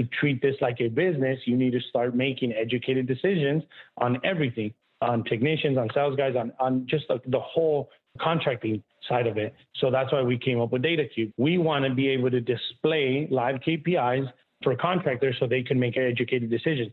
to treat this like a business, you need to start making educated decisions on everything, on technicians, on sales guys, on, on just the, the whole contracting side of it. So that's why we came up with DataCube. We want to be able to display live KPIs for contractors so they can make an educated decision.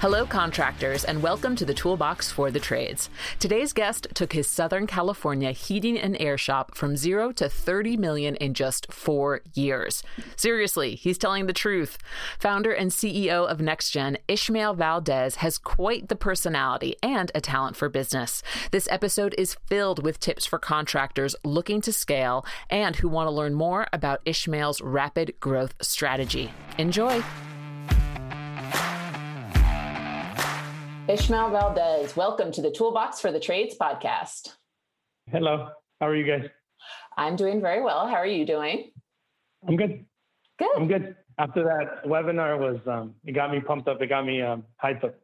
Hello, contractors, and welcome to the Toolbox for the Trades. Today's guest took his Southern California heating and air shop from zero to 30 million in just four years. Seriously, he's telling the truth. Founder and CEO of NextGen, Ishmael Valdez, has quite the personality and a talent for business. This episode is filled with tips for contractors looking to scale and who want to learn more about Ishmael's rapid growth strategy. Enjoy. Ishmael Valdez, welcome to the Toolbox for the Trades podcast. Hello, how are you guys? I'm doing very well. How are you doing? I'm good. Good. I'm good. After that webinar was, um, it got me pumped up. It got me um, hyped up.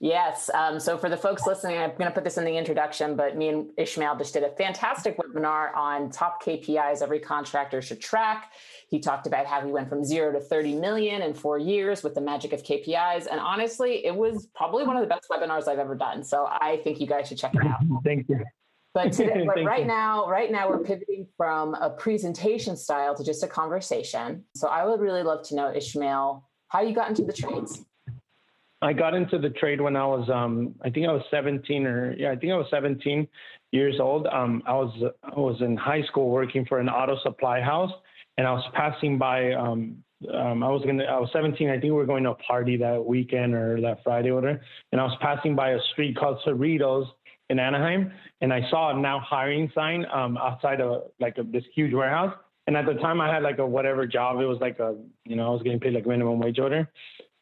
Yes. Um, so for the folks listening, I'm going to put this in the introduction, but me and Ishmael just did a fantastic webinar on top KPIs every contractor should track. He talked about how he went from zero to 30 million in four years with the magic of KPIs. And honestly, it was probably one of the best webinars I've ever done. So I think you guys should check it out. Thank you. But, today, but right you. now, right now we're pivoting from a presentation style to just a conversation. So I would really love to know, Ishmael, how you got into the trades. I got into the trade when I was, um, I think I was 17 or yeah, I think I was 17 years old. Um, I was I was in high school working for an auto supply house, and I was passing by. Um, um, I was gonna. I was 17. I think we were going to a party that weekend or that Friday, whatever. And I was passing by a street called Cerritos in Anaheim, and I saw a now hiring sign um, outside of like a, this huge warehouse. And at the time, I had like a whatever job. It was like a, you know, I was getting paid like minimum wage order.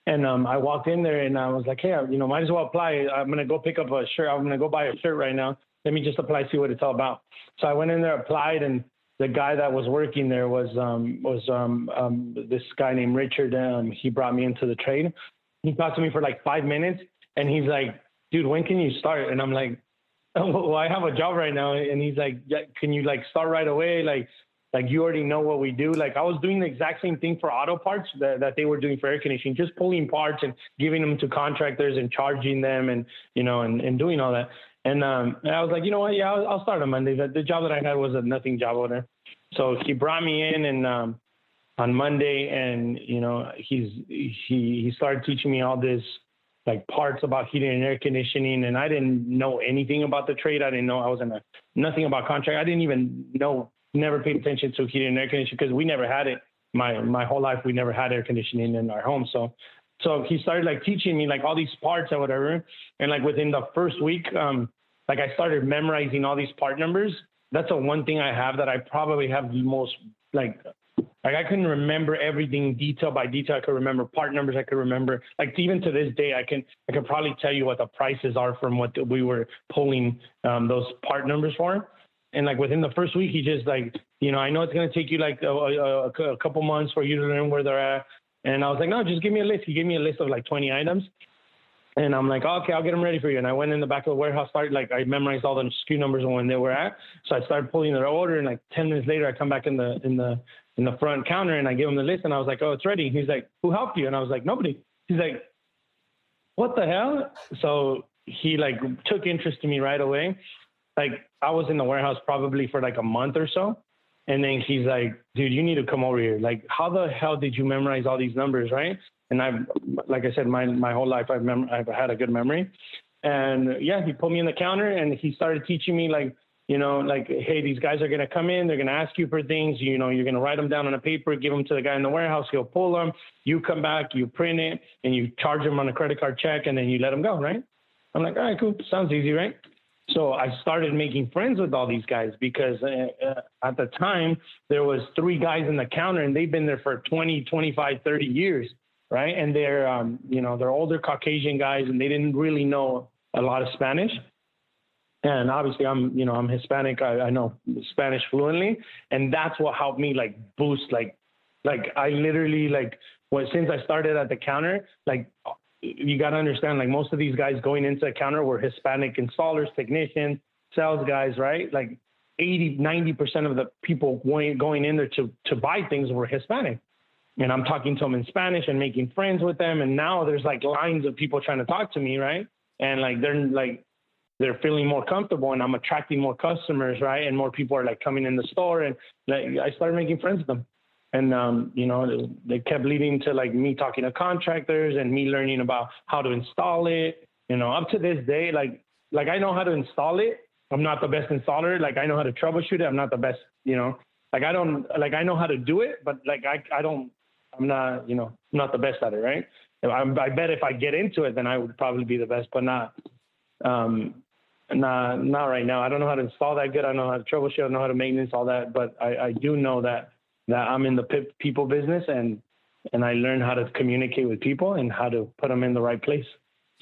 And um, I walked in there and I was like, hey, you know, might as well apply. I'm gonna go pick up a shirt. I'm gonna go buy a shirt right now. Let me just apply, see what it's all about. So I went in there, applied, and the guy that was working there was um, was um, um, this guy named Richard. Um, he brought me into the trade. He talked to me for like five minutes, and he's like, "Dude, when can you start?" And I'm like, "Well, I have a job right now." And he's like, yeah, "Can you like start right away? Like, like you already know what we do." Like I was doing the exact same thing for auto parts that, that they were doing for air conditioning, just pulling parts and giving them to contractors and charging them, and you know, and, and doing all that. And, um, and I was like, you know what? Yeah, I'll, I'll start on Monday. The, the, job that I had was a nothing job owner. So he brought me in and um, on Monday, and you know, he's he he started teaching me all this like parts about heating and air conditioning, and I didn't know anything about the trade. I didn't know I was in a nothing about contract. I didn't even know, never paid attention to heating and air conditioning because we never had it. My my whole life, we never had air conditioning in our home. So so he started like teaching me like all these parts and whatever. And like within the first week, um, like I started memorizing all these part numbers. That's the one thing I have that I probably have the most like like I couldn't remember everything detail by detail. I could remember part numbers. I could remember like even to this day, I can I could probably tell you what the prices are from what we were pulling um, those part numbers for. And like within the first week, he just like you know I know it's gonna take you like a, a, a couple months for you to learn where they're at. And I was like, no, just give me a list. He gave me a list of like 20 items. And I'm like, oh, okay, I'll get them ready for you. And I went in the back of the warehouse, started like I memorized all the SKU numbers and when they were at. So I started pulling their order, and like 10 minutes later, I come back in the in the in the front counter and I give him the list, and I was like, oh, it's ready. He's like, who helped you? And I was like, nobody. He's like, what the hell? So he like took interest in me right away. Like I was in the warehouse probably for like a month or so. And then he's like, dude, you need to come over here. Like, how the hell did you memorize all these numbers, right? and I've, like I said, my my whole life I've mem- I've had a good memory, and yeah, he put me in the counter and he started teaching me like, you know, like, hey, these guys are gonna come in, they're gonna ask you for things, you know, you're gonna write them down on a paper, give them to the guy in the warehouse, he'll pull them, you come back, you print it, and you charge them on a credit card check, and then you let them go, right? I'm like, all right, cool, sounds easy, right? So I started making friends with all these guys because uh, uh, at the time there was three guys in the counter and they've been there for 20, 25, 30 years right? And they're, um, you know, they're older Caucasian guys, and they didn't really know a lot of Spanish. And obviously I'm, you know, I'm Hispanic. I, I know Spanish fluently. And that's what helped me like boost, like, like I literally like, since I started at the counter, like you got to understand, like most of these guys going into a counter were Hispanic installers, technicians, sales guys, right? Like 80, 90% of the people going, going in there to, to buy things were Hispanic. And I'm talking to them in Spanish and making friends with them. And now there's like lines of people trying to talk to me, right? And like they're like, they're feeling more comfortable and I'm attracting more customers, right? And more people are like coming in the store and like I started making friends with them. And um, you know, they kept leading to like me talking to contractors and me learning about how to install it. You know, up to this day, like like I know how to install it. I'm not the best installer. Like I know how to troubleshoot it. I'm not the best, you know. Like I don't like I know how to do it, but like I I don't I'm not, you know, I'm not the best at it, right? I, I bet if I get into it, then I would probably be the best, but not, um, not, not right now. I don't know how to install that good. I don't know how to troubleshoot. I don't know how to maintenance all that, but I, I do know that that I'm in the people business and and I learned how to communicate with people and how to put them in the right place.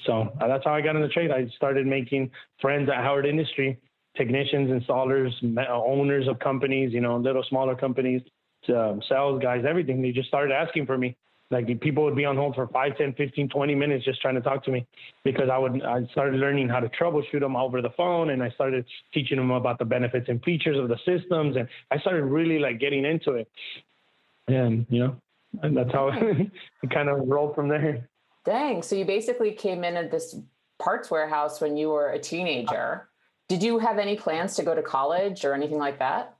So uh, that's how I got in the trade. I started making friends at Howard Industry, technicians, installers, owners of companies, you know, little smaller companies, um, sales guys, everything. They just started asking for me. Like people would be on hold for 5, 10, 15, 20 minutes just trying to talk to me because I would I started learning how to troubleshoot them over the phone and I started teaching them about the benefits and features of the systems and I started really like getting into it. And you know, and that's how it kind of rolled from there. Dang. So you basically came in at this parts warehouse when you were a teenager. Did you have any plans to go to college or anything like that?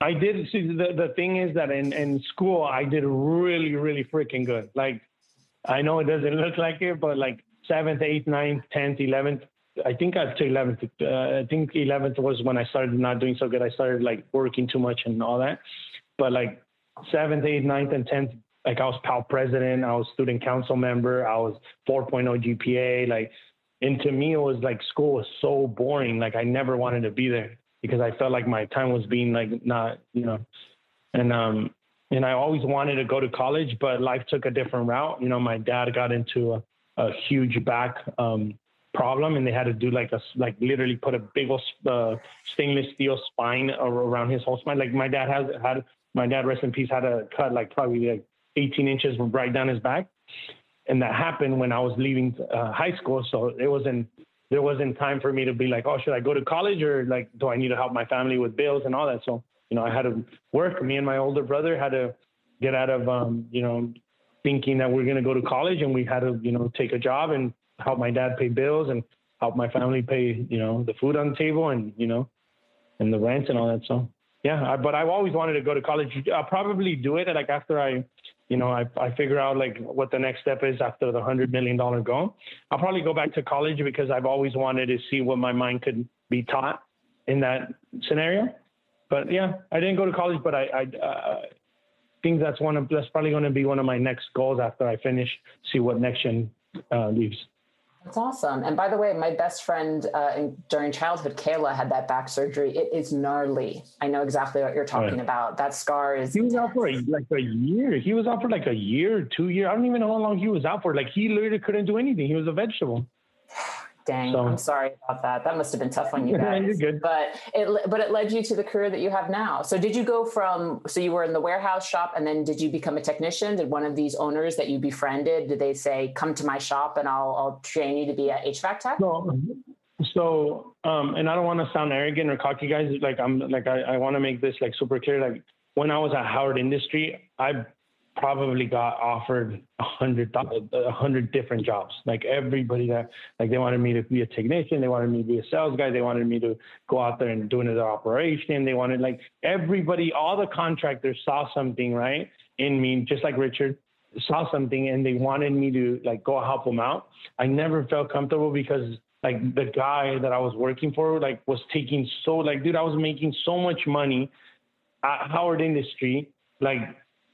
I did see the, the thing is that in, in school I did really, really freaking good. Like I know it doesn't look like it, but like seventh, eighth, ninth, tenth, eleventh. I think up eleventh. Uh, I think eleventh was when I started not doing so good. I started like working too much and all that. But like seventh, eighth, ninth, and tenth, like I was PAL president, I was student council member, I was 4.0 GPA. Like, and to me, it was like school was so boring. Like I never wanted to be there because I felt like my time was being like not, you know, and um, and I always wanted to go to college, but life took a different route. You know, my dad got into a, a huge back um, problem, and they had to do like a like literally put a big old uh, stainless steel spine around his whole spine. Like my dad has had my dad rest in peace had a cut like probably like 18 inches right down his back, and that happened when I was leaving uh, high school. So it wasn't there wasn't time for me to be like, oh, should I go to college or like, do I need to help my family with bills and all that? So, you know, I had to work. Me and my older brother had to get out of, um, you know, thinking that we're going to go to college and we had to, you know, take a job and help my dad pay bills and help my family pay, you know, the food on the table and, you know, and the rent and all that. So, yeah, I, but I've always wanted to go to college. I'll probably do it like after I you know, I, I figure out like what the next step is after the hundred million dollar goal. I'll probably go back to college because I've always wanted to see what my mind could be taught in that scenario. But yeah, I didn't go to college, but I, I uh, think that's one of that's probably going to be one of my next goals after I finish. See what next gen uh, leaves. That's awesome. And by the way, my best friend uh, in, during childhood, Kayla, had that back surgery. It is gnarly. I know exactly what you're talking right. about. That scar is. He was out for a, like a year. He was out for like a year, two years. I don't even know how long he was out for. Like he literally couldn't do anything. He was a vegetable. Dang, so, I'm sorry about that. That must have been tough on you guys. but it but it led you to the career that you have now. So did you go from so you were in the warehouse shop and then did you become a technician? Did one of these owners that you befriended did they say come to my shop and I'll I'll train you to be a HVAC tech? No. So um, and I don't want to sound arrogant or cocky, guys. Like I'm like I, I want to make this like super clear. Like when I was at Howard Industry, I probably got offered a hundred a hundred different jobs. Like everybody that like they wanted me to be a technician, they wanted me to be a sales guy, they wanted me to go out there and do another operation. They wanted like everybody, all the contractors saw something right in me, just like Richard saw something and they wanted me to like go help them out. I never felt comfortable because like the guy that I was working for like was taking so like dude I was making so much money at Howard Industry like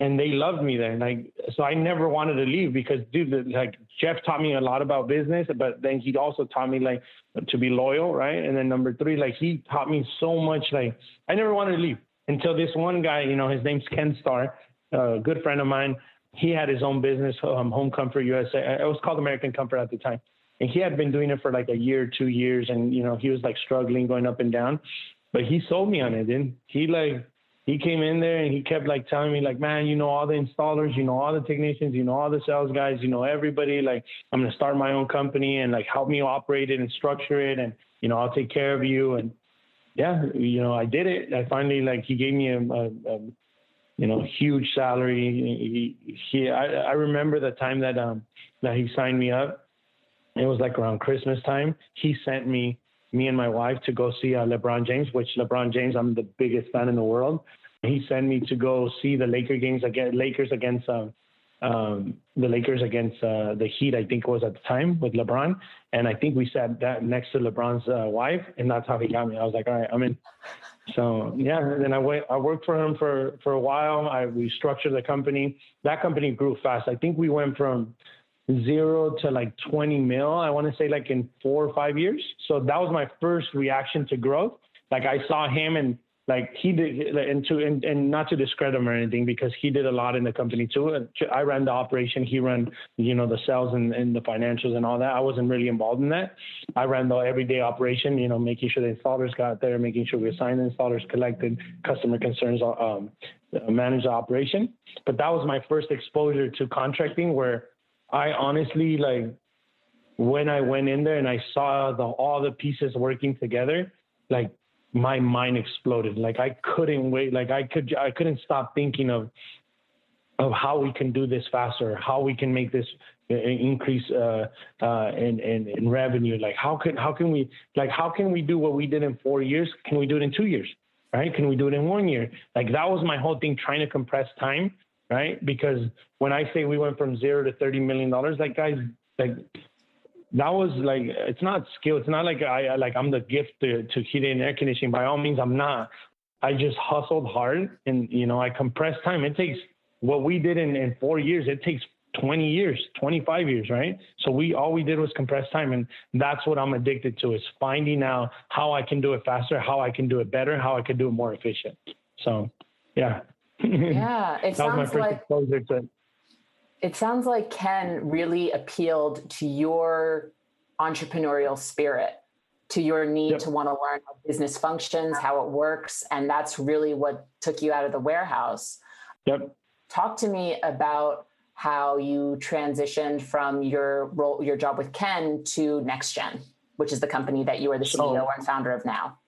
and they loved me there. Like, so I never wanted to leave because, dude, like Jeff taught me a lot about business, but then he also taught me like to be loyal, right? And then number three, like he taught me so much. Like, I never wanted to leave until this one guy, you know, his name's Ken Starr, a good friend of mine. He had his own business, um, Home Comfort USA. It was called American Comfort at the time. and he had been doing it for like a year, two years, and you know he was like struggling, going up and down. But he sold me on it, and he like he came in there and he kept like telling me like, man, you know all the installers, you know all the technicians, you know all the sales guys, you know everybody. Like I'm gonna start my own company and like help me operate it and structure it, and you know I'll take care of you. And yeah, you know I did it. I finally like he gave me a, a, a you know huge salary. He, he I, I remember the time that um that he signed me up. It was like around Christmas time. He sent me me and my wife to go see uh, LeBron James, which LeBron James, I'm the biggest fan in the world. He sent me to go see the Laker games against Lakers against uh, um, the Lakers against uh, the Heat. I think it was at the time with LeBron, and I think we sat that next to LeBron's uh, wife, and that's how he got me. I was like, all right, I'm in. So yeah, then I went. I worked for him for for a while. I we structured the company. That company grew fast. I think we went from zero to like 20 mil, I want to say like in four or five years. So that was my first reaction to growth. Like I saw him and like he did and to and, and not to discredit him or anything because he did a lot in the company too. I ran the operation, he ran, you know, the sales and, and the financials and all that. I wasn't really involved in that. I ran the everyday operation, you know, making sure the installers got there, making sure we assigned installers, collected customer concerns, um, managed the operation. But that was my first exposure to contracting where I honestly like when I went in there and I saw the all the pieces working together, like my mind exploded. Like I couldn't wait. Like I could I couldn't stop thinking of of how we can do this faster, how we can make this uh, increase uh, uh, in, in, in revenue. Like how can how can we like how can we do what we did in four years? Can we do it in two years? Right? Can we do it in one year? Like that was my whole thing, trying to compress time right? Because when I say we went from zero to thirty million dollars, like guys, like that was like it's not skill. It's not like I like I'm the gift to, to heating and air conditioning. By all means, I'm not. I just hustled hard and you know I compressed time. It takes what we did in, in four years. It takes 20 years, 25 years, right? So we all we did was compress time, and that's what I'm addicted to is finding out how I can do it faster, how I can do it better, how I can do it more efficient. So, yeah. Yeah, it sounds like to... it sounds like Ken really appealed to your entrepreneurial spirit, to your need yep. to want to learn how business functions, how it works, and that's really what took you out of the warehouse. Yep. Talk to me about how you transitioned from your role, your job with Ken to NextGen, which is the company that you are the CEO and founder of now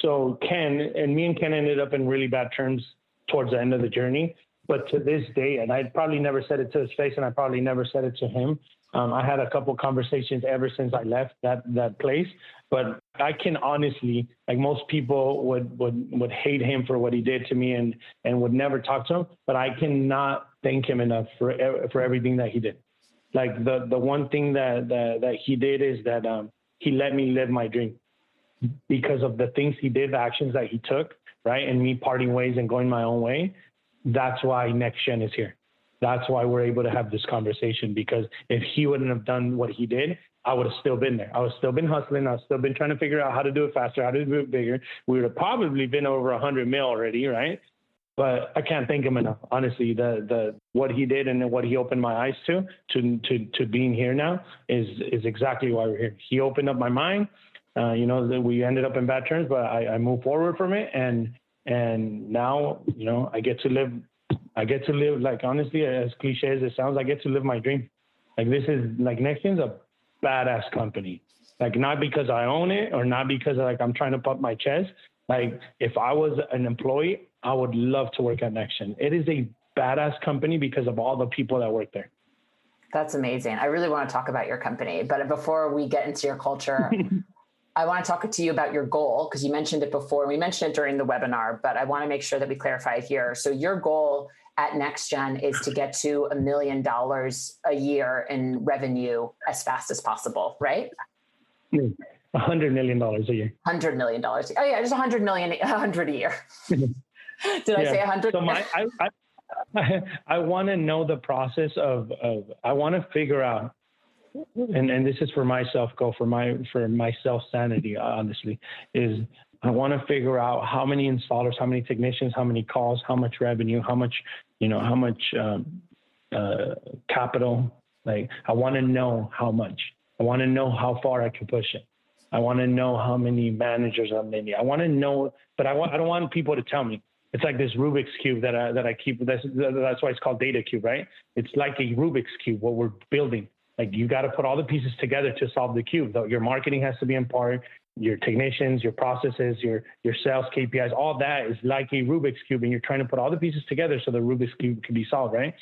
so Ken and me and Ken ended up in really bad terms towards the end of the journey. But to this day, and I probably never said it to his face, and I probably never said it to him. Um, I had a couple conversations ever since I left that that place. But I can honestly, like most people would would would hate him for what he did to me and and would never talk to him. But I cannot thank him enough for for everything that he did. Like the the one thing that that, that he did is that um, he let me live my dream because of the things he did, the actions that he took, right? And me parting ways and going my own way. That's why Next Gen is here. That's why we're able to have this conversation because if he wouldn't have done what he did, I would have still been there. I would have still been hustling. I would still been trying to figure out how to do it faster, how to do it bigger. We would have probably been over a hundred mil already, right? But I can't thank him enough. Honestly, the the what he did and what he opened my eyes to to to to being here now is is exactly why we're here. He opened up my mind uh, you know, that we ended up in bad terms, but I, I moved forward from it, and and now, you know, I get to live. I get to live like honestly, as cliche as it sounds, I get to live my dream. Like this is like NextGen's a badass company. Like not because I own it or not because like I'm trying to pump my chest. Like if I was an employee, I would love to work at NextGen. It is a badass company because of all the people that work there. That's amazing. I really want to talk about your company, but before we get into your culture, I want to talk to you about your goal because you mentioned it before. We mentioned it during the webinar, but I want to make sure that we clarify here. So your goal at NextGen is to get to a million dollars a year in revenue as fast as possible, right? Mm, a hundred million dollars a year. Hundred million dollars. Oh yeah, just hundred million, a hundred a year. Did yeah. I say a hundred? So my, I, I, I want to know the process of, of I want to figure out and and this is for myself go for my for my self sanity honestly is I want to figure out how many installers, how many technicians, how many calls, how much revenue, how much you know, how much um, uh, capital Like I want to know how much. I want to know how far I can push it. I want to know how many managers I'm in. I want to know, but I want I don't want people to tell me. It's like this Rubik's cube that I that I keep. That's that's why it's called data cube, right? It's like a Rubik's cube. What we're building. Like you got to put all the pieces together to solve the cube. Your marketing has to be in part, your technicians, your processes, your your sales KPIs, all that is like a Rubik's cube, and you're trying to put all the pieces together so the Rubik's cube can be solved, right?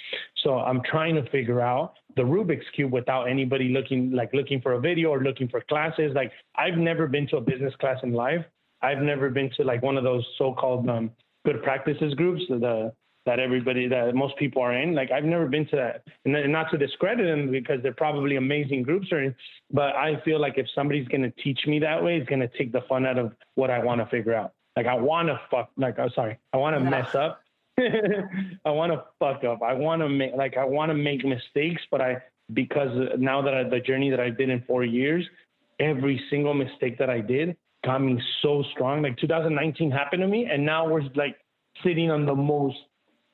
So I'm trying to figure out the Rubik's cube without anybody looking like looking for a video or looking for classes. Like I've never been to a business class in life. I've never been to like one of those so-called um, good practices groups, the that everybody that most people are in. Like I've never been to that, and not to discredit them because they're probably amazing groups or. But I feel like if somebody's gonna teach me that way, it's gonna take the fun out of what I want to figure out. Like I want to fuck. Like I'm sorry, I want to mess up. I want to fuck up. I want to make like I want to make mistakes, but I because now that I, the journey that I did in four years, every single mistake that I did got me so strong. Like 2019 happened to me, and now we're like sitting on the most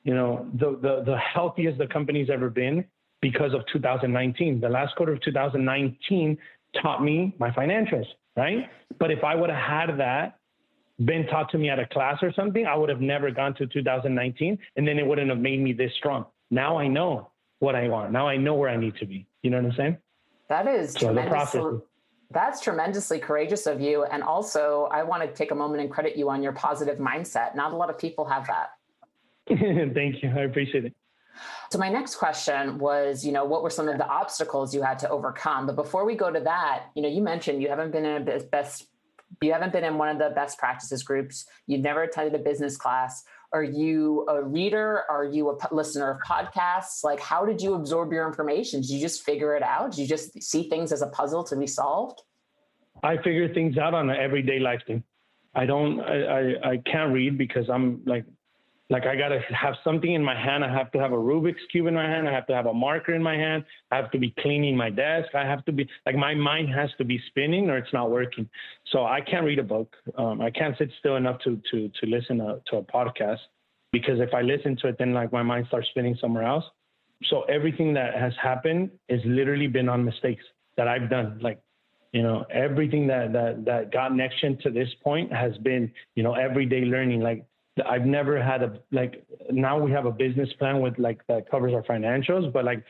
you know, the, the, the healthiest the company's ever been because of 2019. The last quarter of 2019 taught me my financials, right? But if I would have had that been taught to me at a class or something, I would have never gone to 2019 and then it wouldn't have made me this strong. Now I know what I want. Now I know where I need to be. You know what I'm saying? That is so tremendously, that's tremendously courageous of you. And also I want to take a moment and credit you on your positive mindset. Not a lot of people have that. Thank you. I appreciate it. So my next question was, you know, what were some of the obstacles you had to overcome? But before we go to that, you know, you mentioned you haven't been in a best you haven't been in one of the best practices groups. You've never attended a business class. Are you a reader? Are you a listener of podcasts? Like, how did you absorb your information? Did you just figure it out? Did you just see things as a puzzle to be solved? I figure things out on an everyday life thing. I don't, I, I, I can't read because I'm like like I gotta have something in my hand. I have to have a Rubik's cube in my hand. I have to have a marker in my hand. I have to be cleaning my desk. I have to be like my mind has to be spinning or it's not working. So I can't read a book. Um, I can't sit still enough to to to listen to, to a podcast because if I listen to it, then like my mind starts spinning somewhere else. So everything that has happened has literally been on mistakes that I've done. Like you know everything that that that got Next to this point has been you know everyday learning like I've never had a like now we have a business plan with like that covers our financials, but like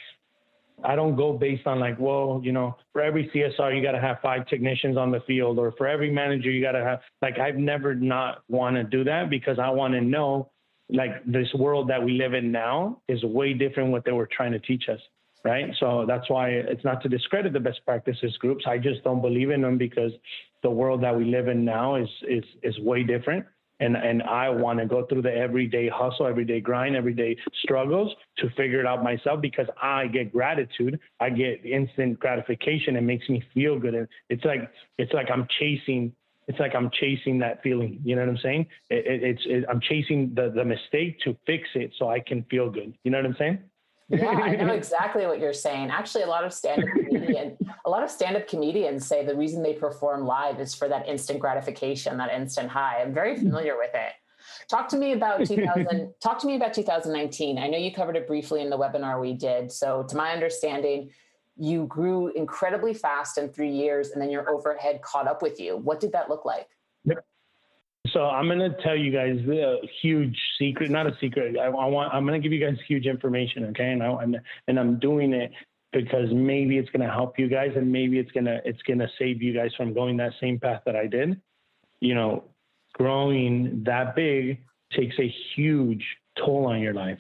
I don't go based on like, well, you know, for every CSR you got to have five technicians on the field, or for every manager you got to have like I've never not want to do that because I want to know like this world that we live in now is way different what they were trying to teach us, right? So that's why it's not to discredit the best practices groups. I just don't believe in them because the world that we live in now is is is way different and and I want to go through the everyday hustle, everyday grind, everyday struggles to figure it out myself because I get gratitude, I get instant gratification. It makes me feel good, and it's like it's like I'm chasing. It's like I'm chasing that feeling. You know what I'm saying? It, it, it's it, I'm chasing the the mistake to fix it so I can feel good. You know what I'm saying? Yeah, I know exactly what you're saying. Actually, a lot of stand-up comedians, a lot of stand-up comedians say the reason they perform live is for that instant gratification, that instant high. I'm very mm-hmm. familiar with it. Talk to me about 2000. talk to me about 2019. I know you covered it briefly in the webinar we did. So, to my understanding, you grew incredibly fast in three years, and then your overhead caught up with you. What did that look like? Yep. So I'm going to tell you guys a uh, huge secret, not a secret. I, I want, I'm going to give you guys huge information. Okay. And I, am and I'm doing it because maybe it's going to help you guys and maybe it's going to, it's going to save you guys from going that same path that I did. You know, growing that big takes a huge toll on your life,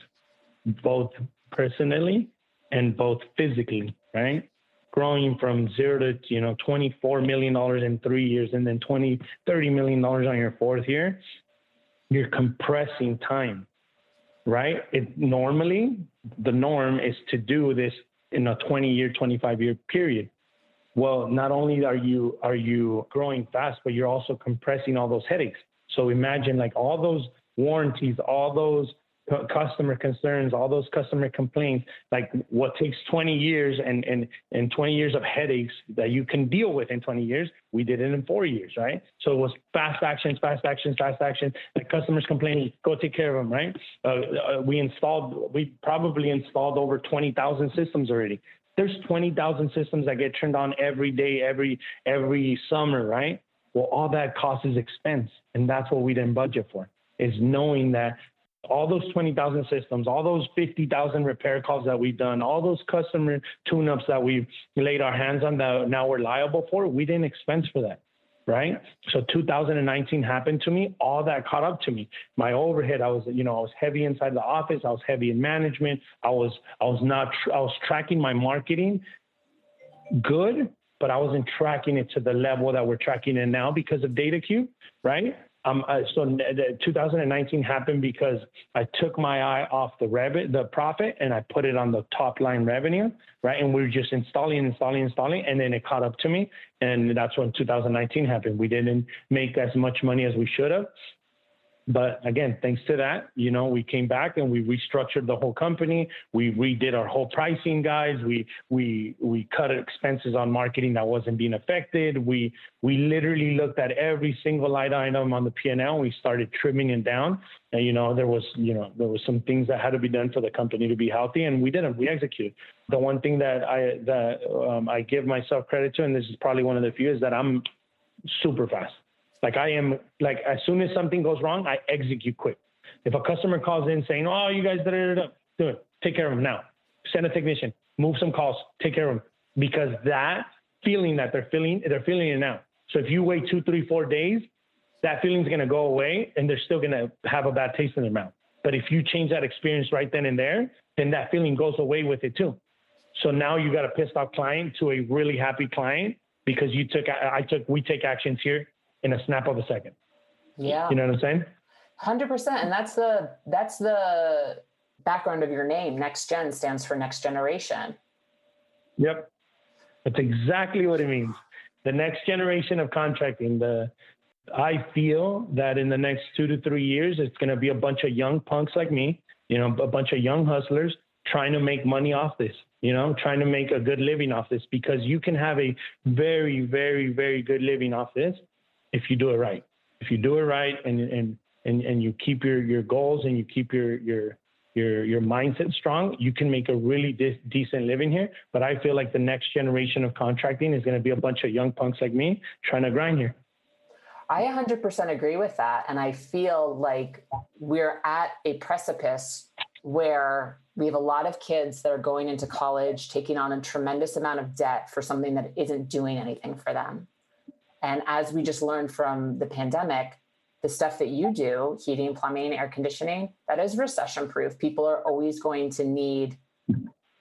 both personally and both physically, right? Growing from zero to you know 24 million dollars in three years and then 20 30 million dollars on your fourth year you're compressing time right? It normally the norm is to do this in a 20 year 25 year period. Well not only are you are you growing fast but you're also compressing all those headaches. So imagine like all those warranties all those customer concerns, all those customer complaints, like what takes 20 years and, and, and 20 years of headaches that you can deal with in 20 years, we did it in four years, right? So it was fast actions, fast actions, fast actions. Like customers complaining, go take care of them, right? Uh, uh, we installed, we probably installed over 20,000 systems already. There's 20,000 systems that get turned on every day, every every summer, right? Well, all that cost is expense, and that's what we didn't budget for. Is knowing that all those 20,000 systems, all those 50,000 repair calls that we've done, all those customer tune-ups that we've laid our hands on that now we're liable for, we didn't expense for that right? So 2019 happened to me. All that caught up to me. My overhead, I was, you know, I was heavy inside the office. I was heavy in management. I was, I was not, I was tracking my marketing good, but I wasn't tracking it to the level that we're tracking it now because of DataCube, right? Um, uh, so 2019 happened because I took my eye off the revenue, the profit, and I put it on the top line revenue, right? And we were just installing, installing, installing, and then it caught up to me, and that's when 2019 happened. We didn't make as much money as we should have, but again, thanks to that, you know, we came back and we restructured the whole company. We redid our whole pricing guys. We we we cut expenses on marketing that wasn't being affected. We we literally looked at every single line item on the P&L. We started trimming it down. And you know, there was you know there was some things that had to be done for the company to be healthy, and we did not We executed. The one thing that I that um, I give myself credit to, and this is probably one of the few, is that I'm super fast. Like I am like as soon as something goes wrong, I execute quick. If a customer calls in saying, "Oh, you guys did it, do it. Take care of them now. Send a technician. Move some calls. Take care of them." Because that feeling that they're feeling, they're feeling it now. So if you wait two, three, four days, that feeling's gonna go away, and they're still gonna have a bad taste in their mouth. But if you change that experience right then and there, then that feeling goes away with it too. So now you got a pissed off client to a really happy client because you took I took we take actions here in a snap of a second. Yeah. You know what I'm saying? Hundred percent. And that's the that's the background of your name. Next gen stands for next generation. Yep. That's exactly what it means. The next generation of contracting. The I feel that in the next two to three years, it's going to be a bunch of young punks like me, you know, a bunch of young hustlers trying to make money off this, you know, trying to make a good living off this because you can have a very, very, very good living off this if you do it right. If you do it right and and and, and you keep your, your goals and you keep your your your your mindset strong, you can make a really de- decent living here. But I feel like the next generation of contracting is going to be a bunch of young punks like me trying to grind here. I 100% agree with that. And I feel like we're at a precipice where we have a lot of kids that are going into college, taking on a tremendous amount of debt for something that isn't doing anything for them. And as we just learned from the pandemic, the stuff that you do, heating, plumbing, air conditioning, that is recession proof. People are always going to need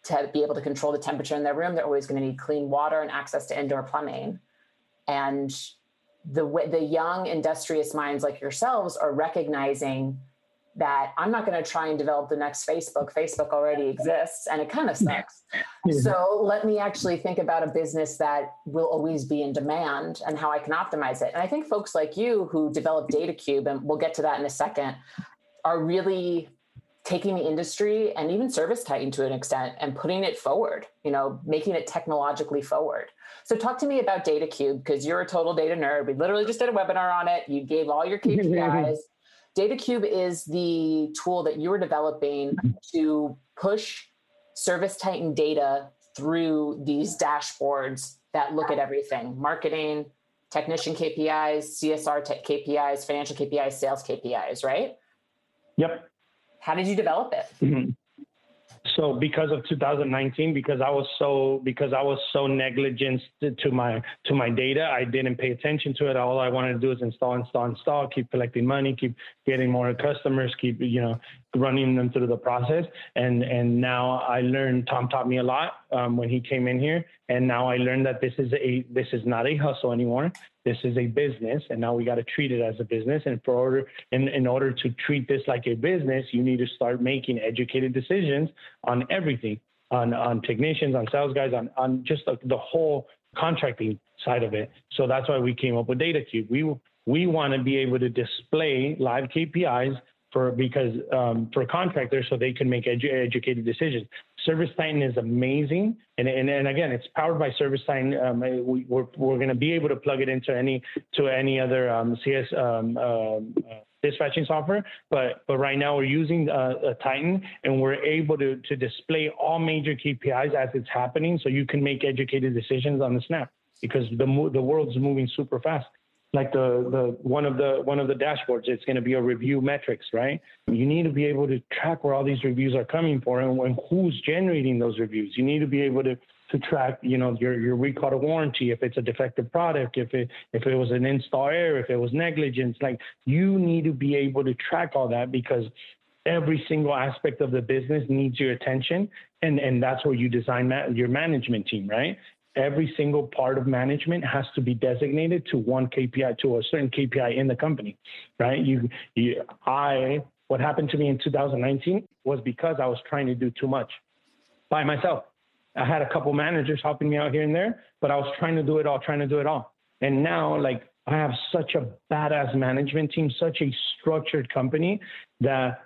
to be able to control the temperature in their room. They're always going to need clean water and access to indoor plumbing. And the the young industrious minds like yourselves are recognizing that I'm not going to try and develop the next Facebook. Facebook already exists and it kind of sucks. Yeah. So let me actually think about a business that will always be in demand and how I can optimize it. And I think folks like you who develop DataCube, and we'll get to that in a second, are really taking the industry and even service titan to an extent and putting it forward, you know, making it technologically forward. So talk to me about DataCube because you're a total data nerd. We literally just did a webinar on it. You gave all your KPIs. DataCube is the tool that you were developing to push ServiceTitan data through these dashboards that look at everything marketing, technician KPIs, CSR KPIs, financial KPIs, sales KPIs, right? Yep. How did you develop it? Mm-hmm so because of 2019 because i was so because i was so negligent to my to my data i didn't pay attention to it. All i wanted to do is install install install keep collecting money keep getting more customers keep you know running them through the process. And and now i learned tom taught me a lot um, when he came in here and now i learned that this is a this is not a hustle anymore. This is a business and now we got to treat it as a business. And for order in, in order to treat this like a business you need to start making educated decisions on everything on on technicians on sales guys on on just the, the whole contracting side of it. So that's why we came up with DataCube. We we want to be able to display live KPIs for because um, for contractors so they can make edu- educated decisions. ServiceTitan is amazing, and, and and again, it's powered by ServiceTitan. Um, we, we're we're going to be able to plug it into any to any other um, CS um, um, uh, dispatching software, but but right now we're using uh, Titan, and we're able to to display all major KPIs as it's happening, so you can make educated decisions on the snap because the the world's moving super fast like the the one of the one of the dashboards it's going to be a review metrics right? You need to be able to track where all these reviews are coming for and, and who's generating those reviews. You need to be able to to track you know your your recall warranty if it's a defective product if it if it was an install error if it was negligence like you need to be able to track all that because every single aspect of the business needs your attention and and that's where you design ma- your management team right every single part of management has to be designated to one KPI, to a certain KPI in the company, right? You, you, I, what happened to me in 2019 was because I was trying to do too much by myself. I had a couple managers helping me out here and there, but I was trying to do it all, trying to do it all. And now, like, I have such a badass management team, such a structured company that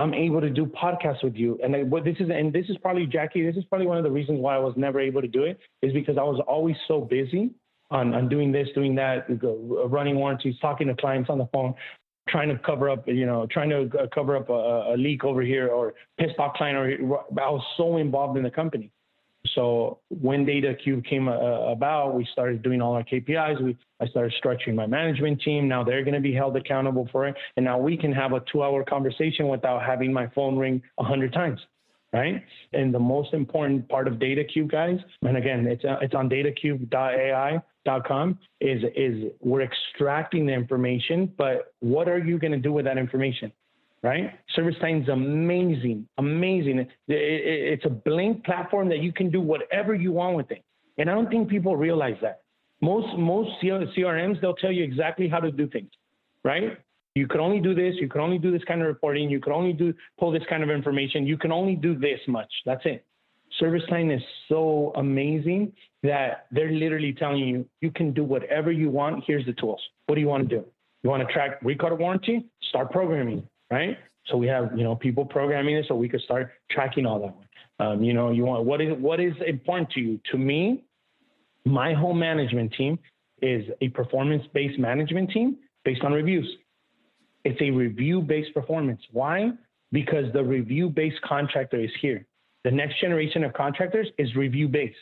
I'm able to do podcasts with you. And what this is, and this is probably Jackie, this is probably one of the reasons why I was never able to do it is because I was always so busy on, on doing this, doing that, running warranties, talking to clients on the phone, trying to cover up, you know, trying to uh, cover up a, a leak over here or pissed off client. Or I was so involved in the company. So when DataCube came uh, about, we started doing all our KPIs. We I started structuring my management team. Now they're going to be held accountable for it, and now we can have a two-hour conversation without having my phone ring a hundred times, right? And the most important part of DataCube, guys, and again, it's uh, it's on DataCube.ai.com. Is is we're extracting the information, but what are you going to do with that information? Right? ServiceTitan is amazing, amazing. It's a blank platform that you can do whatever you want with it. And I don't think people realize that. Most most CRMs they'll tell you exactly how to do things, right? You can only do this. You can only do this kind of reporting. You can only do pull this kind of information. You can only do this much. That's it. ServiceTitan is so amazing that they're literally telling you you can do whatever you want. Here's the tools. What do you want to do? You want to track recall warranty? Start programming right? So we have, you know, people programming it so we could start tracking all that. Um, you know, you want what is what is important to you? To me, my whole management team is a performance-based management team based on reviews. It's a review-based performance. Why? Because the review-based contractor is here. The next generation of contractors is review-based.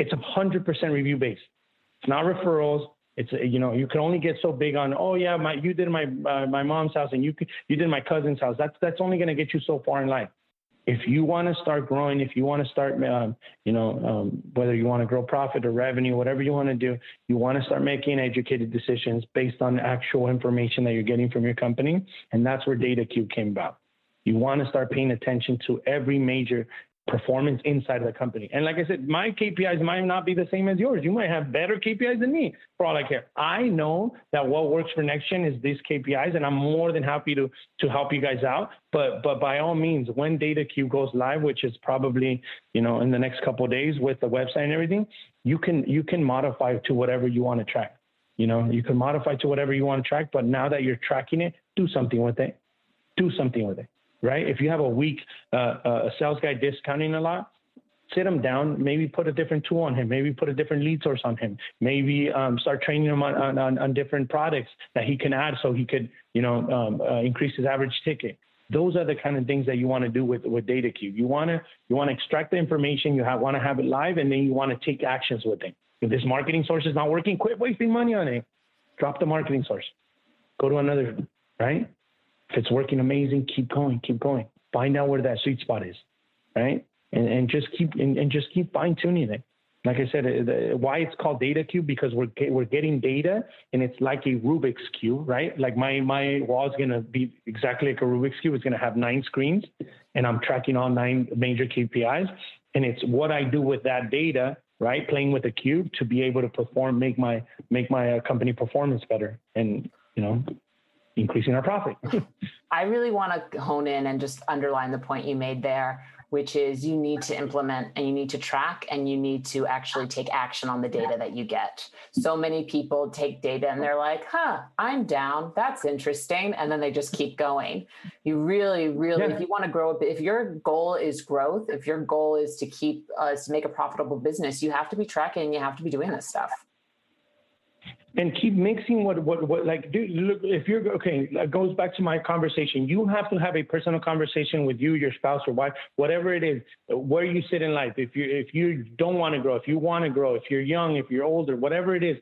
It's 100% review-based. It's not referrals. It's you know you can only get so big on oh yeah my you did my uh, my mom's house and you you did my cousin's house that's that's only going to get you so far in life. If you want to start growing, if you want to start, um, you know, um, whether you want to grow profit or revenue, whatever you want to do, you want to start making educated decisions based on actual information that you're getting from your company, and that's where DataCube came about. You want to start paying attention to every major performance inside of the company. And like I said, my KPIs might not be the same as yours. You might have better KPIs than me for all I care. I know that what works for NextGen is these KPIs, and I'm more than happy to to help you guys out. But but by all means, when DataCube goes live, which is probably you know in the next couple days with the website and everything, you can you can modify to whatever you want to track. You know, you can modify to whatever you want to track. But now that you're tracking it, do something with it. Do something with it right? If you have a weak uh, uh, sales guy discounting a lot, sit him down, maybe put a different tool on him, maybe put a different lead source on him, maybe um, start training him on, on, on, different products that he can add so he could, you know, um, uh, increase his average ticket. Those are the kind of things that you want to do with, with DataCube. You want to you want to extract the information, you have, want to have it live, and then you want to take actions with it. If this marketing source is not working, quit wasting money on it. Drop the marketing source. Go to another, right? If it's working amazing, keep going, keep going. Find out where that sweet spot is, right? And, and just keep and, and just keep fine tuning it. Like I said, the, why it's called data cube because we're we're getting data and it's like a Rubik's cube, right? Like my my wall is gonna be exactly like a Rubik's cube. It's gonna have nine screens, and I'm tracking all nine major KPIs. And it's what I do with that data, right? Playing with the cube to be able to perform, make my make my uh, company performance better, and you know increasing our profit. I really want to hone in and just underline the point you made there, which is you need to implement and you need to track and you need to actually take action on the data that you get. So many people take data and they're like, huh, I'm down. That's interesting. And then they just keep going. You really, really, yeah. if you want to grow, if your goal is growth, if your goal is to keep us uh, to make a profitable business, you have to be tracking, you have to be doing this stuff. And keep mixing what what what like dude look if you're okay it goes back to my conversation. You have to have a personal conversation with you your spouse or wife whatever it is where you sit in life. If you if you don't want to grow if you want to grow if you're young if you're older whatever it is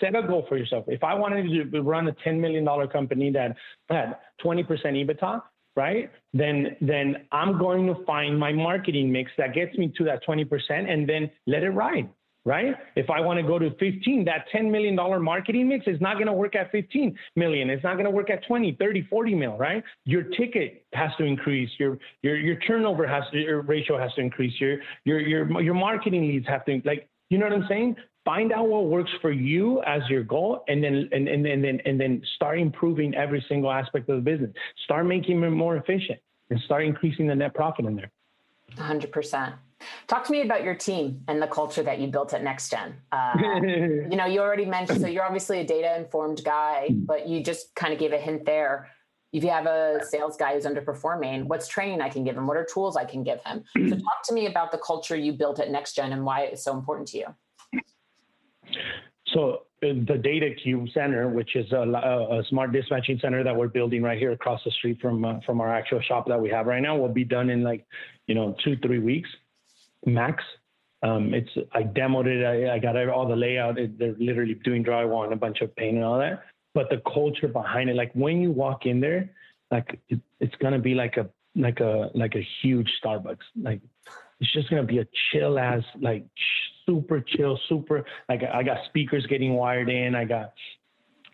set a goal for yourself. If i wanted to run a 10 million dollar company that had 20% ebitda right then then i'm going to find my marketing mix that gets me to that 20% and then let it ride right? If I want to go to 15, that $10 million marketing mix is not going to work at 15 million. It's not going to work at 20, 30, 40 mil, right? Your ticket has to increase. Your your your turnover has to, your ratio has to increase. Your your your your marketing leads have to like you know what I'm saying? Find out what works for you as your goal and then and, and, and then and then start improving every single aspect of the business. Start making it more efficient and start increasing the net profit in there. 100%. Talk to me about your team and the culture that you built at NextGen. Uh, you know, you already mentioned, so you're obviously a data informed guy, but you just kind of gave a hint there. If you have a sales guy who's underperforming, what's training I can give him? What are tools I can give him? So, talk to me about the culture you built at NextGen and why it's so important to you. So, uh, the Data Cube Center, which is a, a, smart dispatching center that we're building right here across the street from uh, from our actual shop that we have right now, will be done in like, you know, two three weeks max. Um, it's I demoed it. I, I got all the layout. It, they're literally doing drywall and a bunch of paint and all that. But the culture behind it, like when you walk in there, like it, it's gonna be like a like a like a huge Starbucks. Like it's just gonna be a chill as like super chill, super like I got speakers getting wired in. I got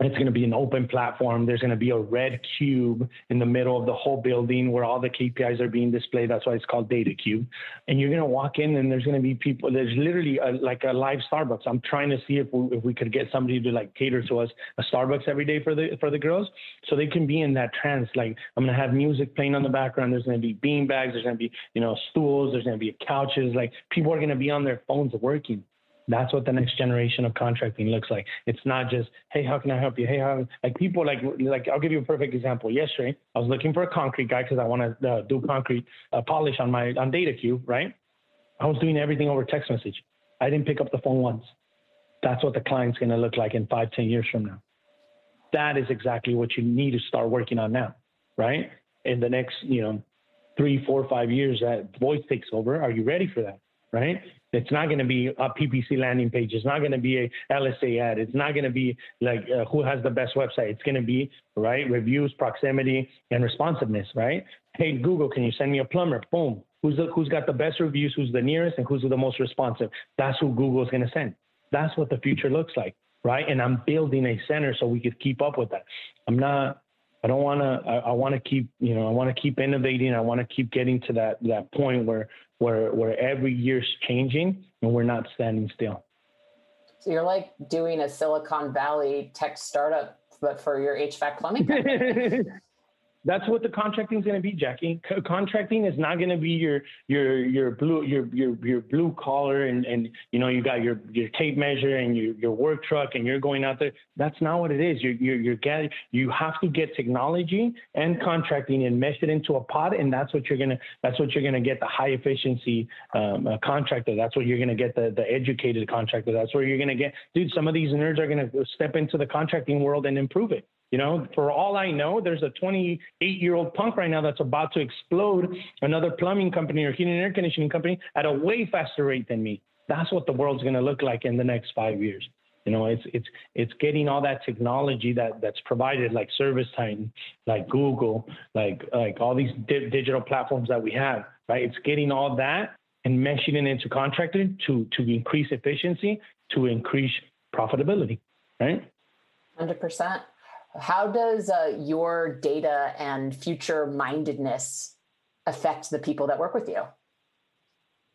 it's going to be an open platform. There's going to be a red cube in the middle of the whole building where all the KPIs are being displayed. That's why it's called Data Cube. And you're going to walk in and there's going to be people. There's literally a, like a live Starbucks. I'm trying to see if we, if we could get somebody to like cater to us a Starbucks every day for the for the girls, so they can be in that trance. Like I'm going to have music playing on the background. There's going to be bean bags. There's going to be you know stools. There's going to be couches. Like people are going to be on their phones working. That's what the next generation of contracting looks like. It's not just, hey, how can I help you? Hey, how like people like like I'll give you a perfect example. Yesterday, I was looking for a concrete guy because I want to uh, do concrete uh, polish on my on DataCube, right? I was doing everything over text message. I didn't pick up the phone once. That's what the client's going to look like in five, ten years from now. That is exactly what you need to start working on now, right? In the next, you know, three, four, five years, that voice takes over. Are you ready for that? Right? It's not going to be a PPC landing page. It's not going to be a LSA ad. It's not going to be like uh, who has the best website. It's going to be right reviews, proximity, and responsiveness. Right? Hey Google, can you send me a plumber? Boom. Who's the, who's got the best reviews? Who's the nearest and who's the most responsive? That's who Google is going to send. That's what the future looks like. Right? And I'm building a center so we could keep up with that. I'm not I don't want to. I, I want to keep, you know, I want to keep innovating. I want to keep getting to that that point where where where every year's changing and we're not standing still. So you're like doing a Silicon Valley tech startup, but for your HVAC plumbing. That's what the contracting is going to be, Jackie. Co- contracting is not going to be your your your blue your your your blue collar and and you know you got your your tape measure and your your work truck and you're going out there. That's not what it is. You're you're, you're getting you have to get technology and contracting and mesh it into a pot, and that's what you're gonna that's what you're gonna get the high efficiency um, uh, contractor. That's what you're gonna get the the educated contractor. That's where you're gonna get, dude. Some of these nerds are gonna step into the contracting world and improve it. You know, for all I know, there's a 28 year old punk right now that's about to explode another plumbing company or heating and air conditioning company at a way faster rate than me. That's what the world's going to look like in the next five years. You know, it's it's it's getting all that technology that that's provided, like ServiceTitan, like Google, like like all these di- digital platforms that we have, right? It's getting all that and meshing it into contracting to to increase efficiency, to increase profitability, right? Hundred percent. How does uh, your data and future mindedness affect the people that work with you?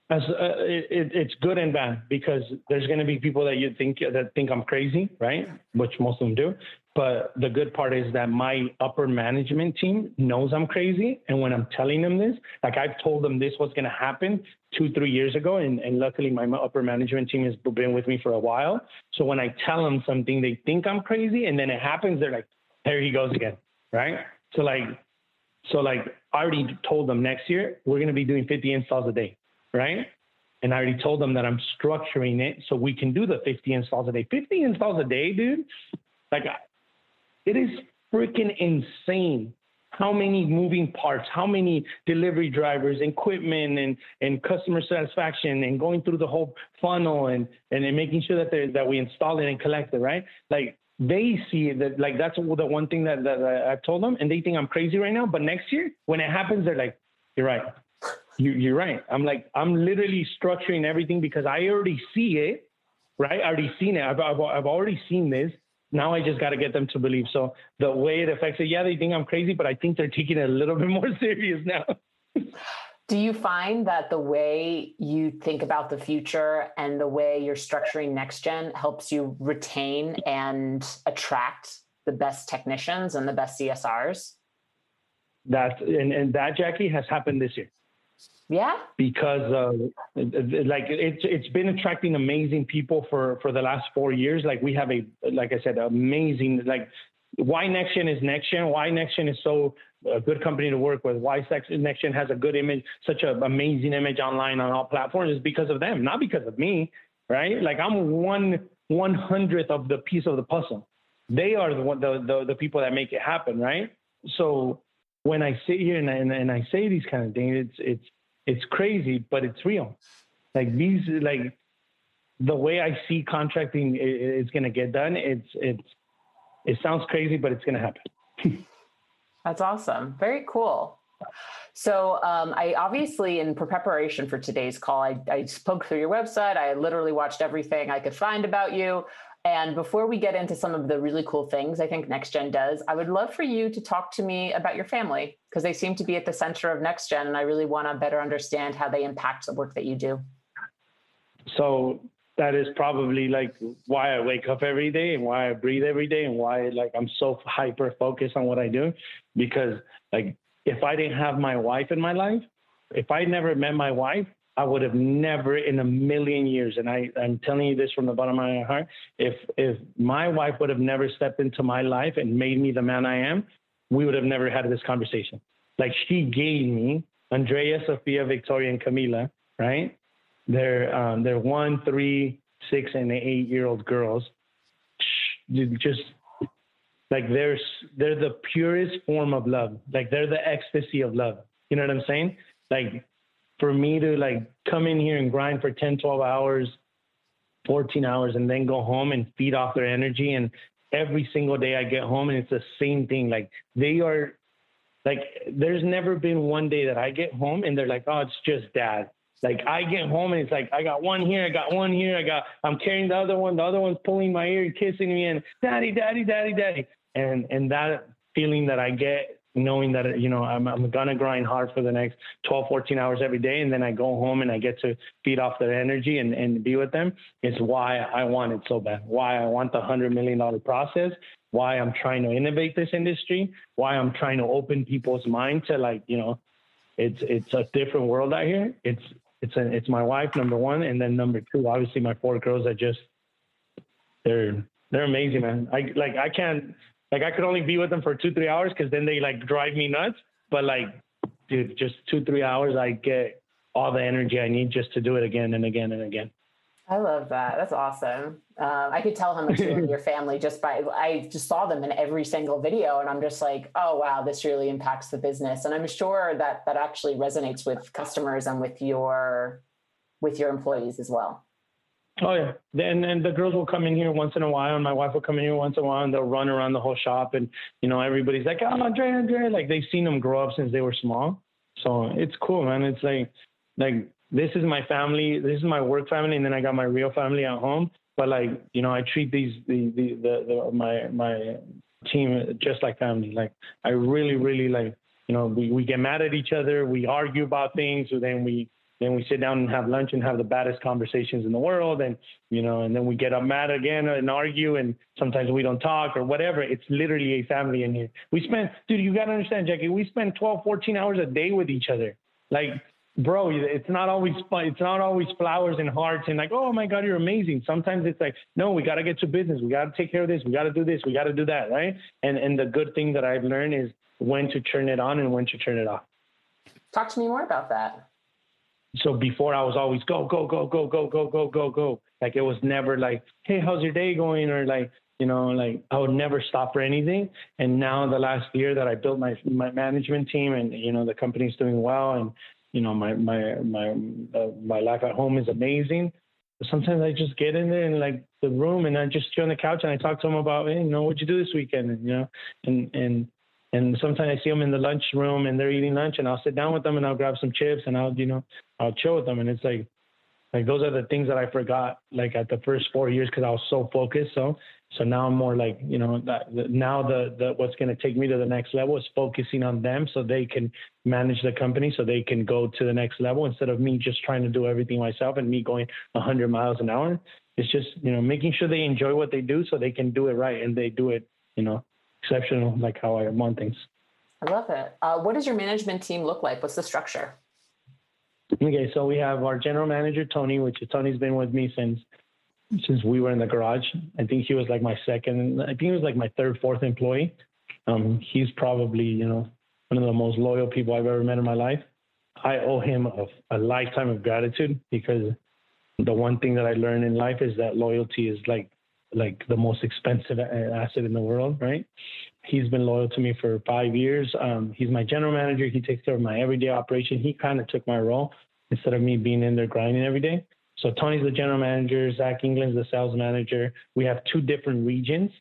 As uh, it, it's good and bad because there's going to be people that you think that think I'm crazy, right? Which most of them do. But the good part is that my upper management team knows I'm crazy, and when I'm telling them this, like I've told them this was going to happen two, three years ago, and, and luckily my upper management team has been with me for a while. So when I tell them something, they think I'm crazy, and then it happens, they're like, "There he goes again," right? So like, so like I already told them next year we're going to be doing 50 installs a day right? And I already told them that I'm structuring it so we can do the 50 installs a day. 50 installs a day, dude. Like, it is freaking insane how many moving parts, how many delivery drivers, equipment, and and customer satisfaction, and going through the whole funnel, and and, making sure that they that we install it and collect it, right? Like they see that like that's the one thing that, that I've told them, and they think I'm crazy right now. But next year, when it happens, they're like, "You're right, you, you're right." I'm like, I'm literally structuring everything because I already see it, right? I already seen it. I've I've, I've already seen this now I just got to get them to believe. So the way it affects it, yeah, they think I'm crazy, but I think they're taking it a little bit more serious now. Do you find that the way you think about the future and the way you're structuring next gen helps you retain and attract the best technicians and the best CSRs? That and, and that Jackie has happened this year. Yeah. Because like it's it's been attracting amazing people for for the last four years. Like we have a like I said, amazing like why NextGen is NextGen. Why NextGen is so a good company to work with. Why NextGen has a good image, such an amazing image online on all platforms is because of them, not because of me, right? Like I'm one one hundredth of the piece of the puzzle. They are the, the the the people that make it happen, right? So when I sit here and and I say these kind of things, it's it's it's crazy, but it's real. Like these, like the way I see contracting is going to get done. It's it's it sounds crazy, but it's going to happen. That's awesome. Very cool. So um, I obviously, in preparation for today's call, I, I spoke through your website. I literally watched everything I could find about you. And before we get into some of the really cool things I think NextGen does, I would love for you to talk to me about your family because they seem to be at the center of NextGen, and I really want to better understand how they impact the work that you do. So that is probably like why I wake up every day and why I breathe every day and why like I'm so hyper focused on what I do because like if I didn't have my wife in my life, if I never met my wife, I would have never in a million years, and I, I'm telling you this from the bottom of my heart, if if my wife would have never stepped into my life and made me the man I am, we would have never had this conversation. Like she gave me Andrea, Sophia, Victoria, and Camila, right? They're um, they're one, three, six, and eight year old girls. Just like they're they're the purest form of love. Like they're the ecstasy of love. You know what I'm saying? Like for me to like come in here and grind for 10, 12 hours, 14 hours, and then go home and feed off their energy. And every single day I get home and it's the same thing. Like they are like, there's never been one day that I get home and they're like, oh, it's just dad. Like I get home and it's like I got one here, I got one here, I got I'm carrying the other one, the other one's pulling my ear, kissing me, and daddy, daddy, daddy, daddy. And and that feeling that I get knowing that you know I'm, I'm gonna grind hard for the next 12 14 hours every day and then i go home and i get to feed off their energy and, and be with them is why i want it so bad. Why i want the 100 million dollar process. Why i'm trying to innovate this industry. Why i'm trying to open people's mind to like you know it's it's a different world out here. It's it's a, it's my wife number one and then number two obviously my four girls are just they're they're amazing man. I like i can't like I could only be with them for two, three hours because then they like drive me nuts. But like, dude, just two, three hours, I get all the energy I need just to do it again and again and again. I love that. That's awesome. Uh, I could tell how much you love your family just by I just saw them in every single video, and I'm just like, oh wow, this really impacts the business. And I'm sure that that actually resonates with customers and with your with your employees as well. Oh yeah, and and the girls will come in here once in a while, and my wife will come in here once in a while, and they'll run around the whole shop, and you know everybody's like, oh, Andre, Andre, like they've seen them grow up since they were small, so it's cool, man. It's like like this is my family, this is my work family, and then I got my real family at home. But like you know, I treat these the the the, the my my team just like family. Like I really really like you know we we get mad at each other, we argue about things, and then we then we sit down and have lunch and have the baddest conversations in the world. And, you know, and then we get up mad again and argue. And sometimes we don't talk or whatever. It's literally a family in here. We spend, dude, you got to understand, Jackie, we spend 12, 14 hours a day with each other. Like, bro, it's not always fun. It's not always flowers and hearts and like, oh my God, you're amazing. Sometimes it's like, no, we got to get to business. We got to take care of this. We got to do this. We got to do that. Right. And, and the good thing that I've learned is when to turn it on and when to turn it off. Talk to me more about that so before I was always go, go, go, go, go, go, go, go, go. Like it was never like, hey, how's your day going? Or like, you know, like I would never stop for anything. And now the last year that I built my my management team and you know the company's doing well and you know my my my uh, my life at home is amazing. Sometimes I just get in there and like the room and I just sit on the couch and I talk to them about, hey, you know, what'd you do this weekend? And you know, and and and sometimes I see them in the lunch room and they're eating lunch and I'll sit down with them and I'll grab some chips and I'll, you know, I'll chill with them. And it's like, like those are the things that I forgot like at the first four years because I was so focused. So, so now I'm more like, you know, that now the, the what's going to take me to the next level is focusing on them so they can manage the company so they can go to the next level instead of me just trying to do everything myself and me going 100 miles an hour. It's just, you know, making sure they enjoy what they do so they can do it right and they do it, you know, exceptional, like how I want things. I love it. Uh, what does your management team look like? What's the structure? Okay, so we have our general manager Tony, which Tony's been with me since since we were in the garage. I think he was like my second. I think he was like my third, fourth employee. Um, he's probably you know one of the most loyal people I've ever met in my life. I owe him a, a lifetime of gratitude because the one thing that I learned in life is that loyalty is like like the most expensive asset in the world, right? He's been loyal to me for five years. Um, he's my general manager. He takes care of my everyday operation. He kind of took my role instead of me being in there grinding every day. So Tony's the general manager. Zach England's the sales manager. We have two different regions.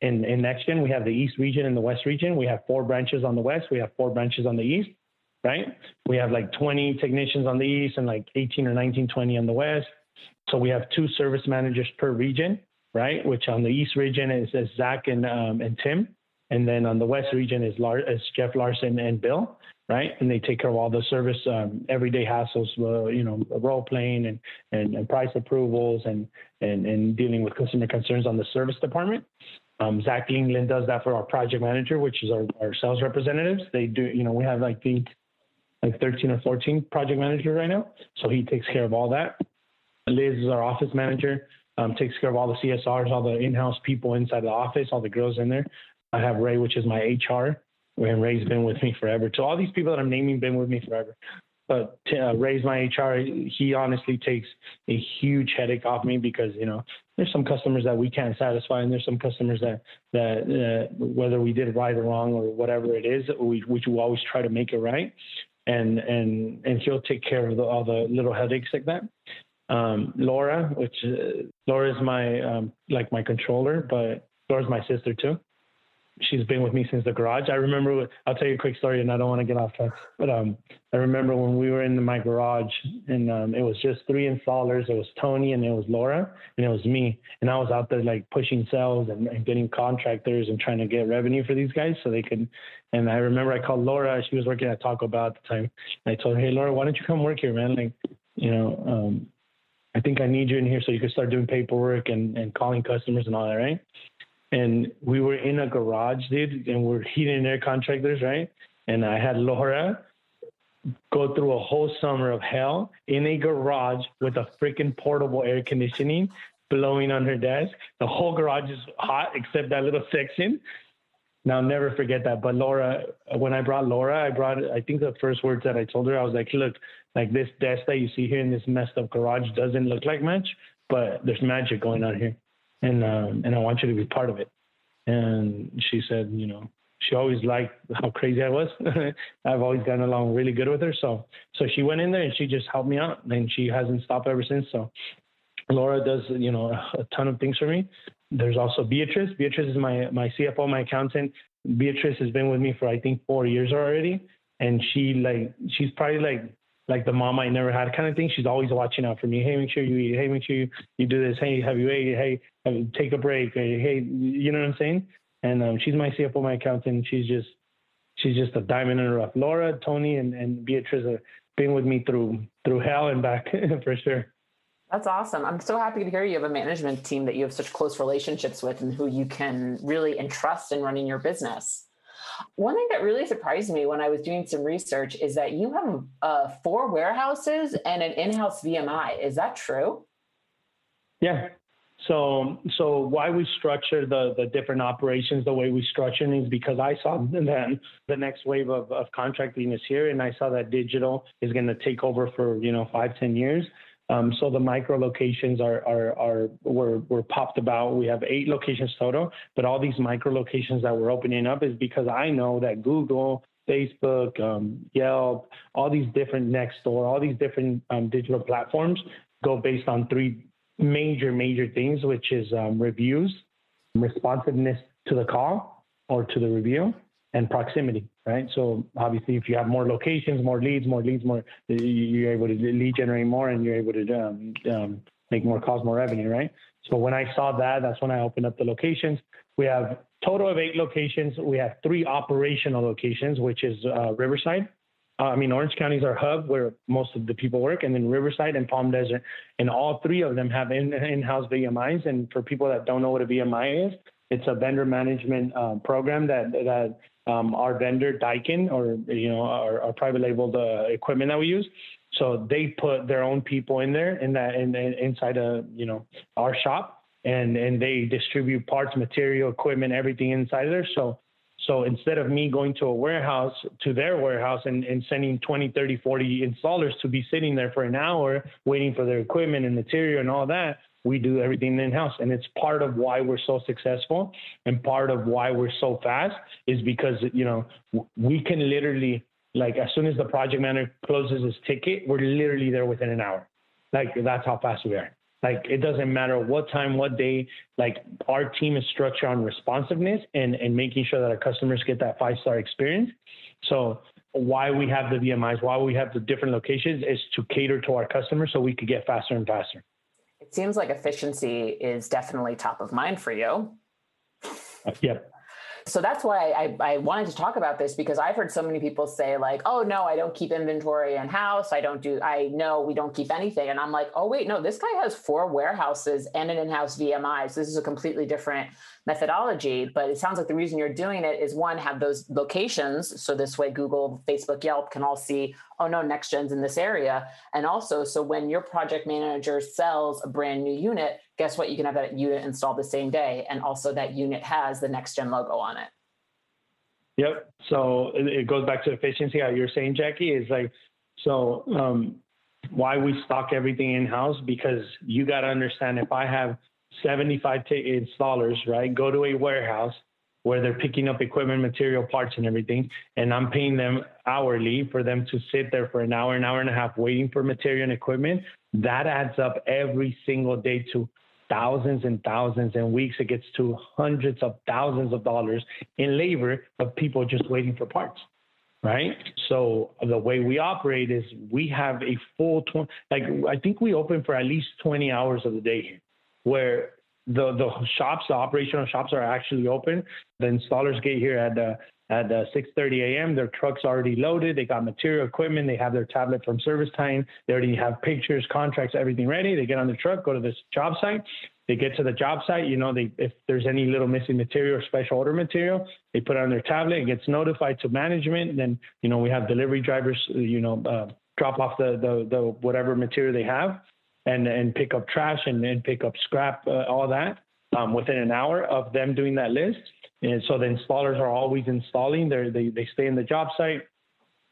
In, in NextGen, we have the East region and the West region. We have four branches on the West. We have four branches on the East, right? We have like 20 technicians on the East and like 18 or 19, 20 on the West. So we have two service managers per region right? Which on the East region is, is Zach and um, and Tim, and then on the West region is, Lar- is Jeff Larson and Bill, right? And they take care of all the service um, everyday hassles, uh, you know, role playing and, and, and price approvals and, and and dealing with customer concerns on the service department. Um, Zach England does that for our project manager, which is our, our sales representatives. They do, you know, we have like the like 13 or 14 project managers right now. So he takes care of all that. Liz is our office manager um, takes care of all the CSRs, all the in-house people inside the office, all the girls in there. I have Ray, which is my HR, and Ray's been with me forever. So all these people that I'm naming been with me forever. But uh, Ray's my HR. He honestly takes a huge headache off me because you know there's some customers that we can't satisfy, and there's some customers that that uh, whether we did right or wrong or whatever it is, we we always try to make it right, and and and he'll take care of the, all the little headaches like that um, Laura, which uh, Laura is my um, like my controller, but Laura's my sister too. She's been with me since the garage. I remember. I'll tell you a quick story, and I don't want to get off track. But um, I remember when we were in my garage, and um, it was just three installers. It was Tony, and it was Laura, and it was me. And I was out there like pushing sales and, and getting contractors and trying to get revenue for these guys so they could. And I remember I called Laura. She was working at Taco Bell at the time. And I told her, "Hey, Laura, why don't you come work here, man? Like, you know, um, I think I need you in here so you can start doing paperwork and, and calling customers and all that, right? And we were in a garage, dude, and we're heating and air contractors, right? And I had Laura go through a whole summer of hell in a garage with a freaking portable air conditioning blowing on her desk. The whole garage is hot except that little section. Now, I'll never forget that. But Laura, when I brought Laura, I brought, I think the first words that I told her, I was like, look, like this desk that you see here in this messed up garage doesn't look like much, but there's magic going on here. And, um, and I want you to be part of it. And she said, you know, she always liked how crazy I was. I've always gotten along really good with her. So, so she went in there and she just helped me out and she hasn't stopped ever since. So Laura does, you know, a ton of things for me. There's also Beatrice. Beatrice is my my CFO, my accountant. Beatrice has been with me for I think four years already, and she like she's probably like like the mom I never had kind of thing. She's always watching out for me. Hey, make sure you eat. Hey, make sure you, you do this. Hey, have you ate? Hey, take a break. Hey, you know what I'm saying? And um, she's my CFO, my accountant. She's just she's just a diamond in the rough. Laura, Tony, and, and Beatrice have been with me through through hell and back for sure. That's awesome. I'm so happy to hear you have a management team that you have such close relationships with and who you can really entrust in running your business. One thing that really surprised me when I was doing some research is that you have uh, four warehouses and an in house VMI. Is that true? Yeah. So, so why we structure the the different operations the way we structure is because I saw then the next wave of, of contracting is here, and I saw that digital is going to take over for you know five ten years. Um, so the micro locations are are are were were popped about. We have eight locations total, but all these micro locations that we're opening up is because I know that Google, Facebook, um, Yelp, all these different Nextdoor, all these different um, digital platforms go based on three major, major things, which is um, reviews, responsiveness to the call or to the review, and proximity, right? So obviously, if you have more locations, more leads, more leads, more, you're able to lead generate more, and you're able to um, um, make more calls, more revenue, right? So when I saw that, that's when I opened up the locations. We have total of eight locations. We have three operational locations, which is uh, Riverside, uh, I mean, Orange County is our hub where most of the people work, and then Riverside and Palm Desert. And all three of them have in, in-house VMIs. And for people that don't know what a VMI is, it's a vendor management uh, program that that um, our vendor Daikin or you know our, our private label uh, equipment that we use. So they put their own people in there in that in, in, inside a you know our shop, and and they distribute parts, material, equipment, everything inside of there. So so instead of me going to a warehouse, to their warehouse and, and sending 20, 30, 40 installers to be sitting there for an hour waiting for their equipment and material and all that, we do everything in house. And it's part of why we're so successful and part of why we're so fast is because, you know, we can literally, like, as soon as the project manager closes his ticket, we're literally there within an hour. Like, that's how fast we are. Like it doesn't matter what time, what day, like our team is structured on responsiveness and, and making sure that our customers get that five star experience. So why we have the VMIs, why we have the different locations is to cater to our customers so we could get faster and faster. It seems like efficiency is definitely top of mind for you. Uh, yep so that's why I, I wanted to talk about this because I've heard so many people say like, oh no, I don't keep inventory in house. I don't do, I know we don't keep anything. And I'm like, oh wait, no, this guy has four warehouses and an in-house VMI. So this is a completely different methodology. But it sounds like the reason you're doing it is one, have those locations. So this way Google, Facebook, Yelp can all see, oh no, next gen's in this area. And also, so when your project manager sells a brand new unit, guess what? You can have that unit installed the same day. And also that unit has the next gen logo on it. Yep. So it goes back to efficiency. How you're saying, Jackie, is like, so um, why we stock everything in house because you got to understand if I have 75 t- installers, right, go to a warehouse where they're picking up equipment, material, parts, and everything, and I'm paying them hourly for them to sit there for an hour, an hour and a half waiting for material and equipment. That adds up every single day to thousands and thousands and weeks it gets to hundreds of thousands of dollars in labor of people just waiting for parts right? So the way we operate is we have a full 20 like i think we open for at least 20 hours of the day here where the the shops the operational shops are actually open. The installers get here at uh, at uh, 6:30 a.m. Their trucks already loaded. They got material equipment. They have their tablet from ServiceTitan. They already have pictures, contracts, everything ready. They get on the truck, go to this job site. They get to the job site. You know, they if there's any little missing material or special order material, they put it on their tablet. It gets notified to management. And then you know we have delivery drivers. You know, uh, drop off the, the the whatever material they have, and and pick up trash and, and pick up scrap, uh, all that um, within an hour of them doing that list and so the installers are always installing. They're, they they stay in the job site.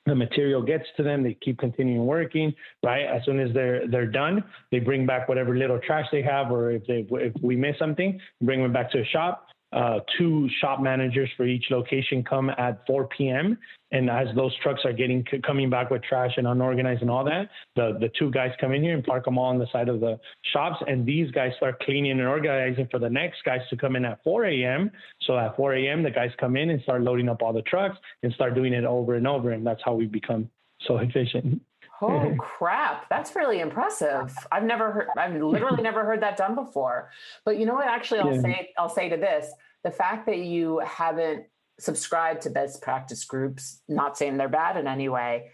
The material gets to them. They keep continuing working. Right as soon as they're they're done, they bring back whatever little trash they have, or if they if we miss something, bring them back to the shop uh, two shop managers for each location come at 4 p.m. And as those trucks are getting coming back with trash and unorganized and all that, the the two guys come in here and park them all on the side of the shops, and these guys start cleaning and organizing for the next guys to come in at 4 a.m. So at 4 a.m. the guys come in and start loading up all the trucks and start doing it over and over, and that's how we become so efficient. Oh crap, that's really impressive. I've never heard I've literally never heard that done before. But you know what actually I'll yeah. say I'll say to this, the fact that you haven't subscribed to best practice groups, not saying they're bad in any way,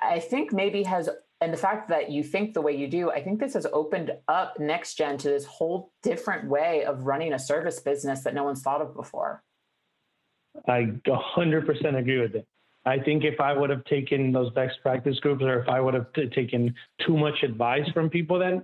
I think maybe has and the fact that you think the way you do, I think this has opened up next gen to this whole different way of running a service business that no one's thought of before. I 100% agree with it. I think if I would have taken those best practice groups or if I would have t- taken too much advice from people then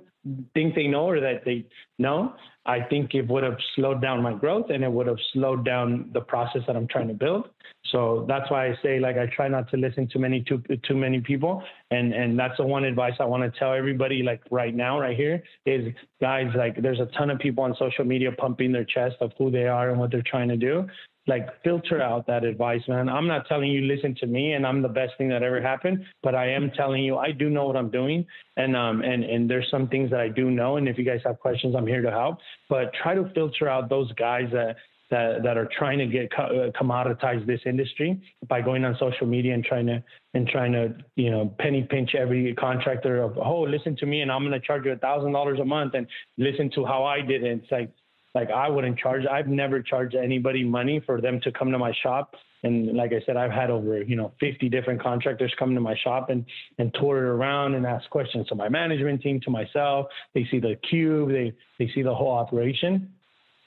think they know or that they know, I think it would have slowed down my growth and it would have slowed down the process that I'm trying to build. So that's why I say like I try not to listen to many too too many people. And and that's the one advice I want to tell everybody like right now, right here, is guys, like there's a ton of people on social media pumping their chest of who they are and what they're trying to do like filter out that advice, man. I'm not telling you listen to me and I'm the best thing that ever happened, but I am telling you I do know what I'm doing, and um and and there's some things that I do know, and if you guys have questions, I'm here to help. But try to filter out those guys that that that are trying to get co- uh, commoditize this industry by going on social media and trying to and trying to you know penny pinch every contractor of oh listen to me and I'm going to charge you a thousand dollars a month and listen to how I did it. It's like like I wouldn't charge. I've never charged anybody money for them to come to my shop. And like I said, I've had over you know 50 different contractors come to my shop and and tour it around and ask questions to my management team, to myself. They see the cube, they they see the whole operation,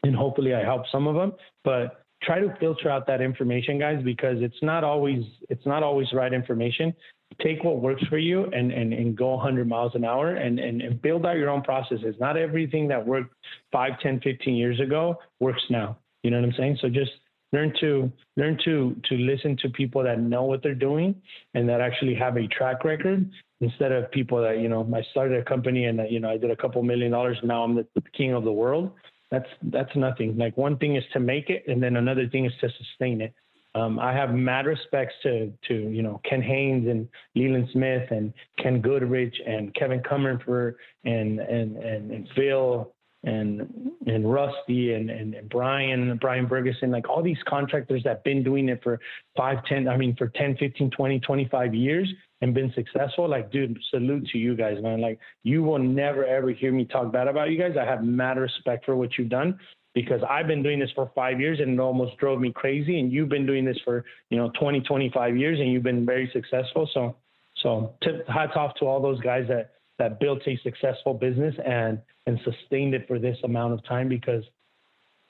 and hopefully I help some of them. But try to filter out that information, guys, because it's not always it's not always right information take what works for you and, and, and go 100 miles an hour and, and, and build out your own processes. Not everything that worked 5, 10, 15 years ago works now. You know what I'm saying? So just learn to learn to to listen to people that know what they're doing and that actually have a track record instead of people that you know I started a company and you know I did a couple million dollars now I'm the king of the world that's that's nothing like one thing is to make it and then another thing is to sustain it um, I have mad respects to to you know Ken Haynes and Leland Smith and Ken Goodrich and Kevin Comerford and and and, and Phil and and Rusty and, and, and Brian Brian Bergeson like all these contractors that've been doing it for 5 10 I mean for 10 15 20 25 years and been successful like dude salute to you guys man. Like you will never ever hear me talk bad about you guys. I have mad respect for what you've done because I've been doing this for five years and it almost drove me crazy. And you've been doing this for, you know, 20, 25 years and you've been very successful. So, so tip, hats off to all those guys that, that built a successful business and, and sustained it for this amount of time because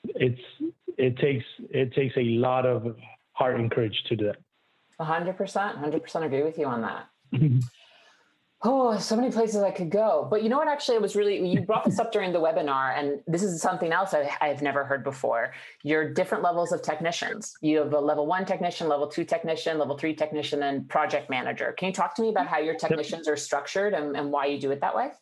it's, it takes, it takes a lot of heart and courage to do that. hundred percent, hundred percent agree with you on that. Oh, so many places I could go. But you know what? Actually, it was really, you brought this up during the webinar, and this is something else I, have never heard before. Your different levels of technicians. You have a level one technician, level two technician, level three technician, and project manager. Can you talk to me about how your technicians are structured and, and why you do it that way?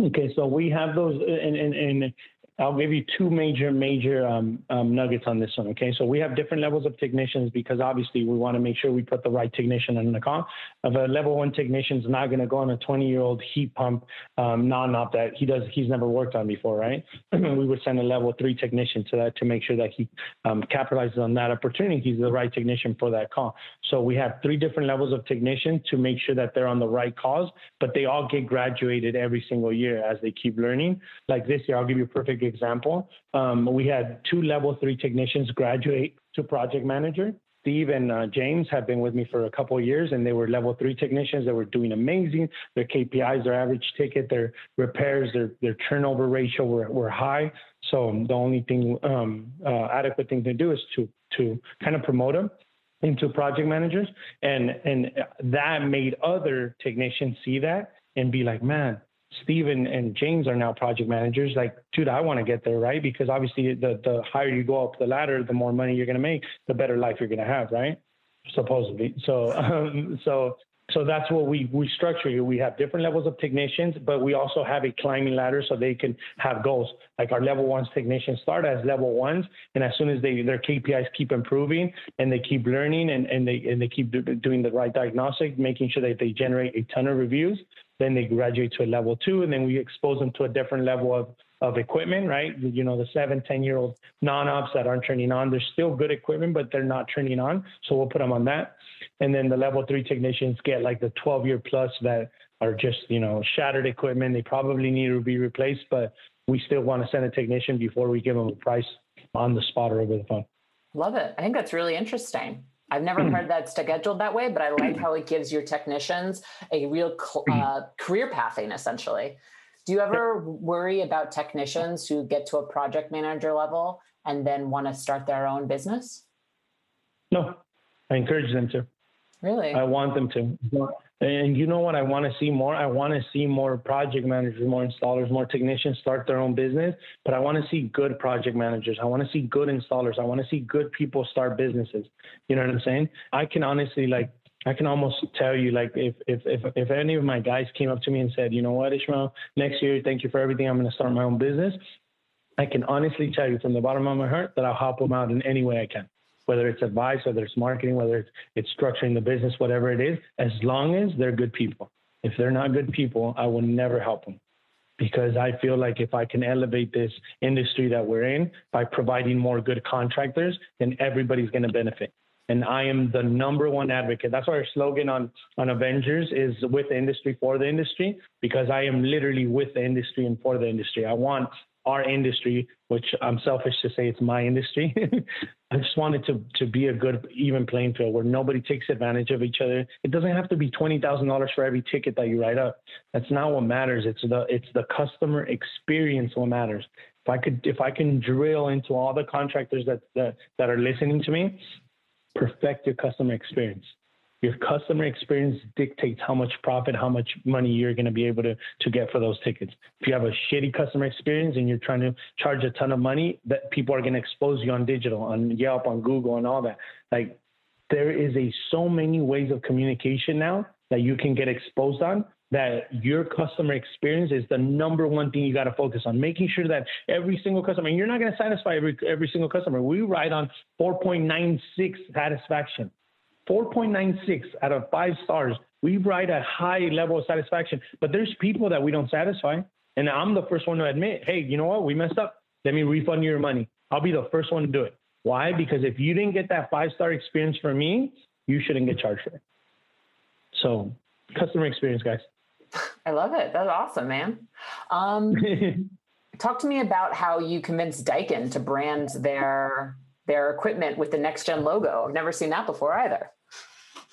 Okay, so we have those, and, and, and I'll give you two major, major um, um, nuggets on this one. Okay, so we have different levels of technicians because obviously we want to make sure we put the right technician in the car. A level one technician is not going to go on a 20-year-old heat pump um, non-op that he does he's never worked on before, right? we would send a level three technician to that to make sure that he um, capitalizes on that opportunity. He's the right technician for that call. So we have three different levels of technician to make sure that they're on the right cause, but they all get graduated every single year as they keep learning. Like this year, I'll give you a perfect example. Um, we had two level three technicians graduate to project manager. Steve and uh, James have been with me for a couple years, and they were level three technicians. They were doing amazing. Their KPIs, their average ticket, their repairs, their their turnover ratio were, were high. So the only thing um, uh, adequate thing to do is to to kind of promote them into project managers, and and that made other technicians see that and be like, man, Steven and James are now project managers. Like, dude, I want to get there, right? Because obviously, the the higher you go up the ladder, the more money you're going to make, the better life you're going to have, right? Supposedly. So, um, so, so that's what we we structure here. We have different levels of technicians, but we also have a climbing ladder so they can have goals. Like our level ones technicians start as level ones, and as soon as they their KPIs keep improving and they keep learning and, and they and they keep do, doing the right diagnostic, making sure that they generate a ton of reviews, then they graduate to a level two, and then we expose them to a different level of, of equipment, right? You know, the seven, 10 year old non ops that aren't turning on, they're still good equipment, but they're not turning on. So we'll put them on that. And then the level three technicians get like the 12 year plus that are just, you know, shattered equipment. They probably need to be replaced, but we still want to send a technician before we give them a price on the spot or over the phone. Love it. I think that's really interesting. I've never hmm. heard that scheduled that way, but I like how it gives your technicians a real hmm. uh, career pathing essentially. Do you ever worry about technicians who get to a project manager level and then want to start their own business? No, I encourage them to. Really? I want them to. And you know what I want to see more? I want to see more project managers, more installers, more technicians start their own business. But I want to see good project managers. I want to see good installers. I want to see good people start businesses. You know what I'm saying? I can honestly like I can almost tell you like if if if if any of my guys came up to me and said, you know what, Ishmael, next year, thank you for everything. I'm going to start my own business. I can honestly tell you from the bottom of my heart that I'll help them out in any way I can whether it's advice, whether it's marketing, whether it's, it's structuring the business, whatever it is, as long as they're good people. If they're not good people, I will never help them because I feel like if I can elevate this industry that we're in by providing more good contractors, then everybody's going to benefit. And I am the number one advocate. That's why our slogan on, on Avengers is with the industry for the industry, because I am literally with the industry and for the industry. I want our industry, which I'm selfish to say it's my industry. I just want it to, to be a good, even playing field where nobody takes advantage of each other. It doesn't have to be twenty thousand dollars for every ticket that you write up. That's not what matters. It's the it's the customer experience what matters. If I could if I can drill into all the contractors that that, that are listening to me, perfect your customer experience. Your customer experience dictates how much profit, how much money you're going to be able to, to get for those tickets. If you have a shitty customer experience and you're trying to charge a ton of money, that people are going to expose you on digital, on Yelp, on Google, and all that. Like there is a so many ways of communication now that you can get exposed on that your customer experience is the number one thing you got to focus on making sure that every single customer and you're not going to satisfy every every single customer we ride on 4.96 satisfaction 4.96 out of five stars. We write a high level of satisfaction, but there's people that we don't satisfy. And I'm the first one to admit, hey, you know what? We messed up. Let me refund your money. I'll be the first one to do it. Why? Because if you didn't get that five star experience from me, you shouldn't get charged for it. So, customer experience, guys. I love it. That's awesome, man. Um, talk to me about how you convinced Daikin to brand their their equipment with the next gen logo. I've never seen that before either.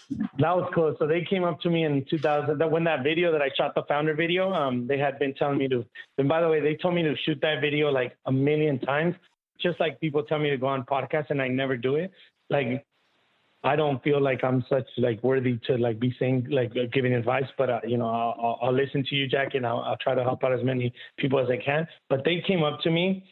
That was cool. So they came up to me in 2000. That when that video that I shot the founder video, um, they had been telling me to. And by the way, they told me to shoot that video like a million times. Just like people tell me to go on podcasts and I never do it. Like I don't feel like I'm such like worthy to like be saying like giving advice, but uh, you know I'll, I'll, listen to you, Jackie, and I'll, I'll, try to help out as many people as I can. But they came up to me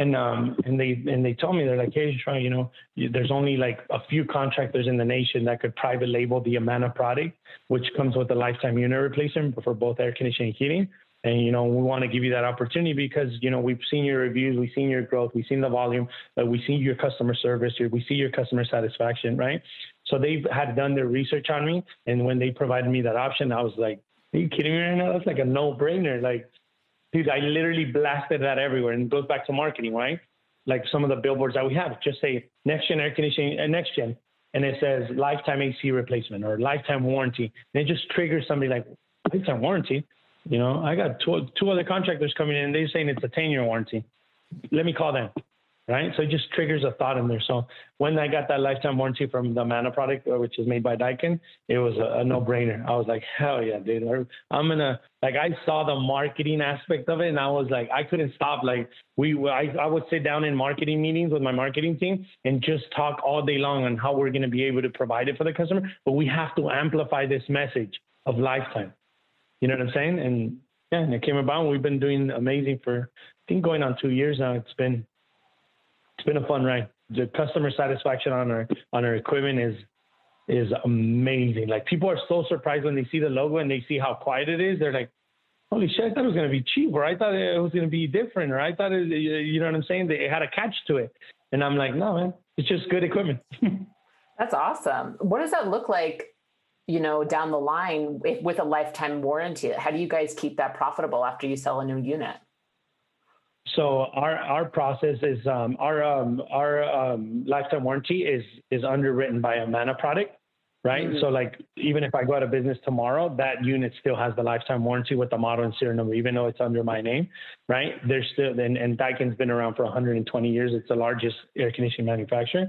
and um and they and they told me they're like hey Sean, you know there's only like a few contractors in the nation that could private label the amana product which comes with a lifetime unit replacement for both air conditioning and heating. And you know we want to give you that opportunity because you know we've seen your reviews we've seen your growth we've seen the volume we see your customer service we see your customer satisfaction right? So they had done their research on me and when they provided me that option i was like are you kidding me right now? That's like a no-brainer like dude, I literally blasted that everywhere. And it goes back to marketing, right? Like some of the billboards that we have just say next gen air conditioning, uh, next gen, and it says lifetime AC replacement or lifetime warranty. And it just triggers somebody like lifetime warranty. You know, I got two, two other contractors coming in and they're saying it's a 10 year warranty. Let me call them right? So it just triggers a thought in there. So when I got that lifetime warranty from the Amana product, uh, which is made by Daikin, it was a, a no-brainer. I was like, hell yeah, dude! I'm gonna like. I saw the marketing aspect of it, and I was like, I couldn't stop. Like we, I, I would sit down in marketing meetings with my marketing team and just talk all day long on how we're gonna be able to provide it for the customer. But we have to amplify this message of lifetime. You know what I'm saying? And yeah, and it came about. We've been doing amazing for I think going on two years now. It's been it's been a fun ride. The customer satisfaction on our on our equipment is is amazing. Like people are so surprised when they see the logo and they see how quiet it is. They're like, "Holy shit! I thought it was gonna be cheap, or I thought it was gonna be different, or I thought it, you know what I'm saying? They had a catch to it." And I'm like, "No, man, it's just good equipment." That's awesome. What does that look like? You know, down the line with a lifetime warranty. How do you guys keep that profitable after you sell a new unit? So our our process is um, our um, our um, lifetime warranty is is underwritten by Amana product, right? Mm-hmm. So like even if I go out of business tomorrow, that unit still has the lifetime warranty with the model and serial number, even though it's under my name, right? There's still and, and Daikin's been around for 120 years. It's the largest air conditioning manufacturer,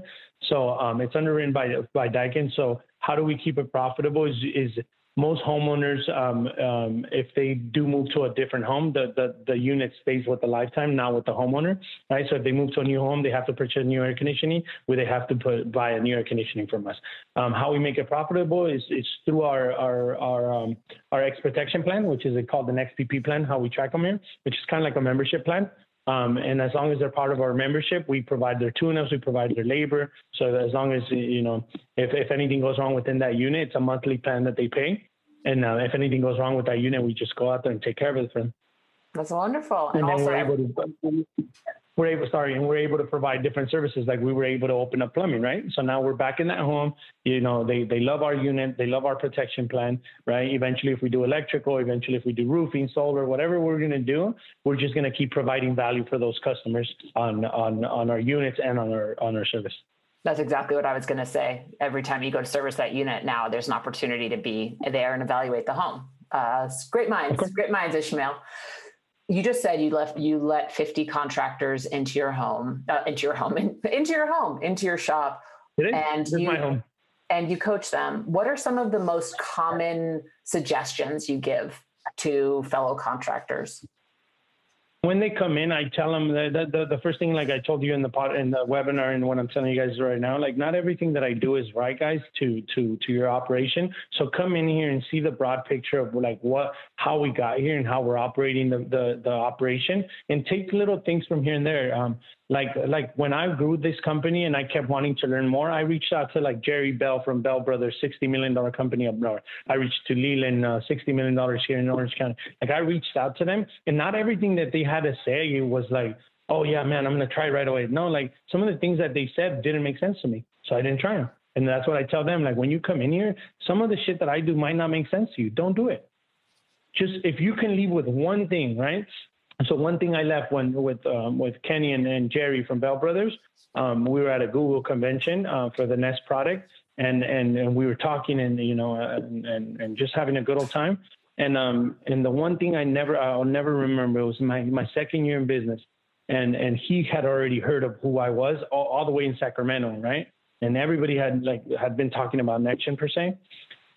so um, it's underwritten by by Daikin. So how do we keep it profitable? Is is most homeowners, um, um, if they do move to a different home, the, the, the unit stays with the lifetime, not with the homeowner, right? So if they move to a new home, they have to purchase new air conditioning, where they have to put buy a new air conditioning from us. Um, how we make it profitable is, is through our our our um, our X protection plan, which is called the NextPP plan. How we track them here, which is kind of like a membership plan. Um, and as long as they're part of our membership, we provide their tune-ups, we provide their labor. So as long as you know, if if anything goes wrong within that unit, it's a monthly plan that they pay. And uh, if anything goes wrong with that unit, we just go out there and take care of it for them. That's wonderful. And, and then we're able to we're able sorry and we're able to provide different services like we were able to open up plumbing right? So now we're back in that home you know they they love our unit they love our protection plan right? Eventually if we do electrical eventually if we do roofing solar whatever we're going to do we're just going to keep providing value for those customers on on on our units and on our on our service. That's exactly what I was going to say. Every time you go to service that unit now, there's an opportunity to be there and evaluate the home. Uh, great minds, great minds, Ishmael you just said you left you let 50 contractors into your home uh, into your home in, into your home into your shop and you, my home. and you coach them. What are some of the most common suggestions you give to fellow contractors when they come in, I tell them that the, the, first thing, like I told you in the pod, in the webinar, and what I'm telling you guys right now, like not everything that I do is right, guys, to to to your operation. So come in here and see the broad picture of like what, how we got here and how we're operating the the, the operation, and take little things from here and there. Um, like like when I grew this company and I kept wanting to learn more, I reached out to like Jerry Bell from Bell Brothers, sixty million dollar company up north. I reached to Leland, uh, sixty million dollars here in Orange County. Like I reached out to them, and not everything that they had to say was like, oh yeah, man, I'm gonna try right away. No, like some of the things that they said didn't make sense to me, so I didn't try them. And that's what I tell them. Like when you come in here, some of the shit that I do might not make sense to you. Don't do it. Just if you can leave with one thing, right? So one thing I left when with um, with Kenny and, and, Jerry from Bell Brothers, um, we were at a Google convention uh, for the Nest product, and, and and we were talking and you know and, and, and just having a good old time. And um and the one thing I never I'll never remember it was my my second year in business, and and he had already heard of who I was all, all the way in Sacramento, right? And everybody had like had been talking about NexGen per se.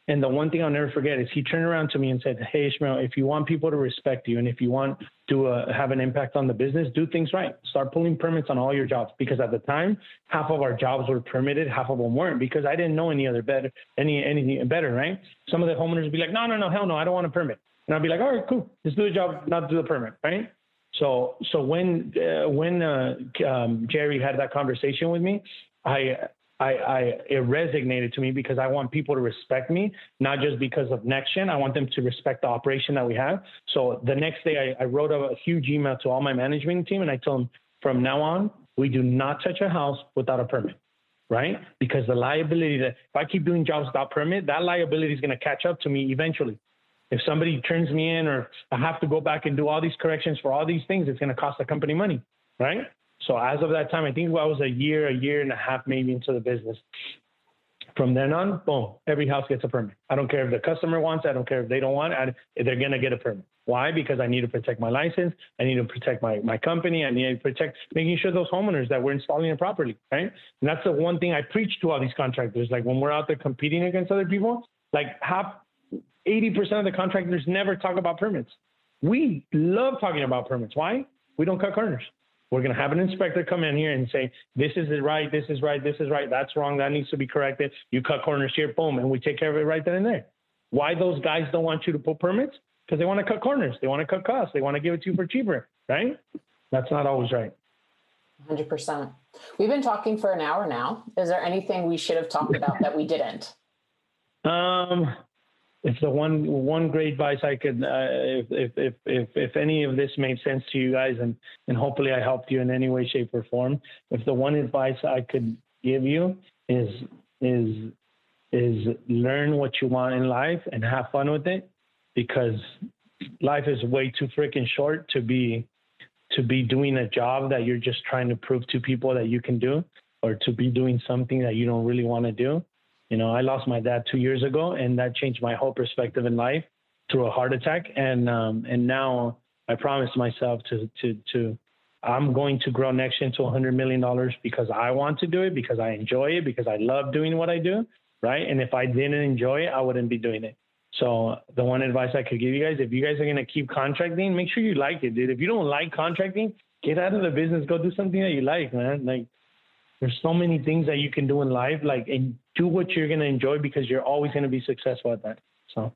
And the one thing I'll never forget is he turned around to me and said, Hey, Ishmael, if you want people to respect you and if you want to uh, have an impact on the business, do things right. Start pulling permits on all your jobs. Because at the time, half of our jobs were permitted, half of them weren't because I didn't know any other better, any, anything better, right? Some of the homeowners would be like, No, no, no, hell no, I don't want a permit. And I'd be like, All right, cool. Just do the job, not do the permit, right? So, so when uh, when uh, um, Jerry had that conversation with me, I I, I, it resonated to me because I want people to respect me, not just because of NexGen. I want them to respect the operation that we have. So the next day, I, I wrote a, a, huge email to all my management team, and I told them from now on, we do not touch a house without a permit, right? Because the liability that if I keep doing jobs without permit, that liability is going to catch up to me eventually. If somebody turns me in, or I have to go back and do all these corrections for all these things, it's going to cost the company money, right? So as of that time, I think I was a year, a year and a half maybe into the business. From then on, boom, every house gets a permit. I don't care if the customer wants it. I don't care if they don't want it. I, they're going to get a permit. Why? Because I need to protect my license. I need to protect my, my company. I need to protect making sure those homeowners that we're installing it properly, right? And that's the one thing I preach to all these contractors. Like when we're out there competing against other people, like half, 80% of the contractors never talk about permits. We love talking about permits. Why? We don't cut corners. We're going to have an inspector come in here and say, this is right, this is right, this is right, that's wrong, that needs to be corrected. You cut corners here, boom, and we take care of it right then and there. Why those guys don't want you to pull permits? Because they want to cut corners, they want to cut costs, they want to give it to you for cheaper, right? That's not always right. 100%. We've been talking for an hour now. Is there anything we should have talked about that we didn't? Um, if the one one great advice I could, uh, if, if, if if if any of this made sense to you guys, and and hopefully I helped you in any way, shape, or form. If the one advice I could give you is is is learn what you want in life and have fun with it, because life is way too freaking short to be to be doing a job that you're just trying to prove to people that you can do, or to be doing something that you don't really want to do you know, I lost my dad two years ago, and that changed my whole perspective in life through a heart attack. And um, and now I promised myself to to to I'm going to grow NexGen to 100 million dollars because I want to do it, because I enjoy it, because I love doing what I do, right? And if I didn't enjoy it, I wouldn't be doing it. So the one advice I could give you guys, if you guys are gonna keep contracting, make sure you like it, dude. If you don't like contracting, get out of the business. Go do something that you like, man. Like there's so many things that you can do in life, like and do what you're gonna enjoy because you're always gonna be successful at that. So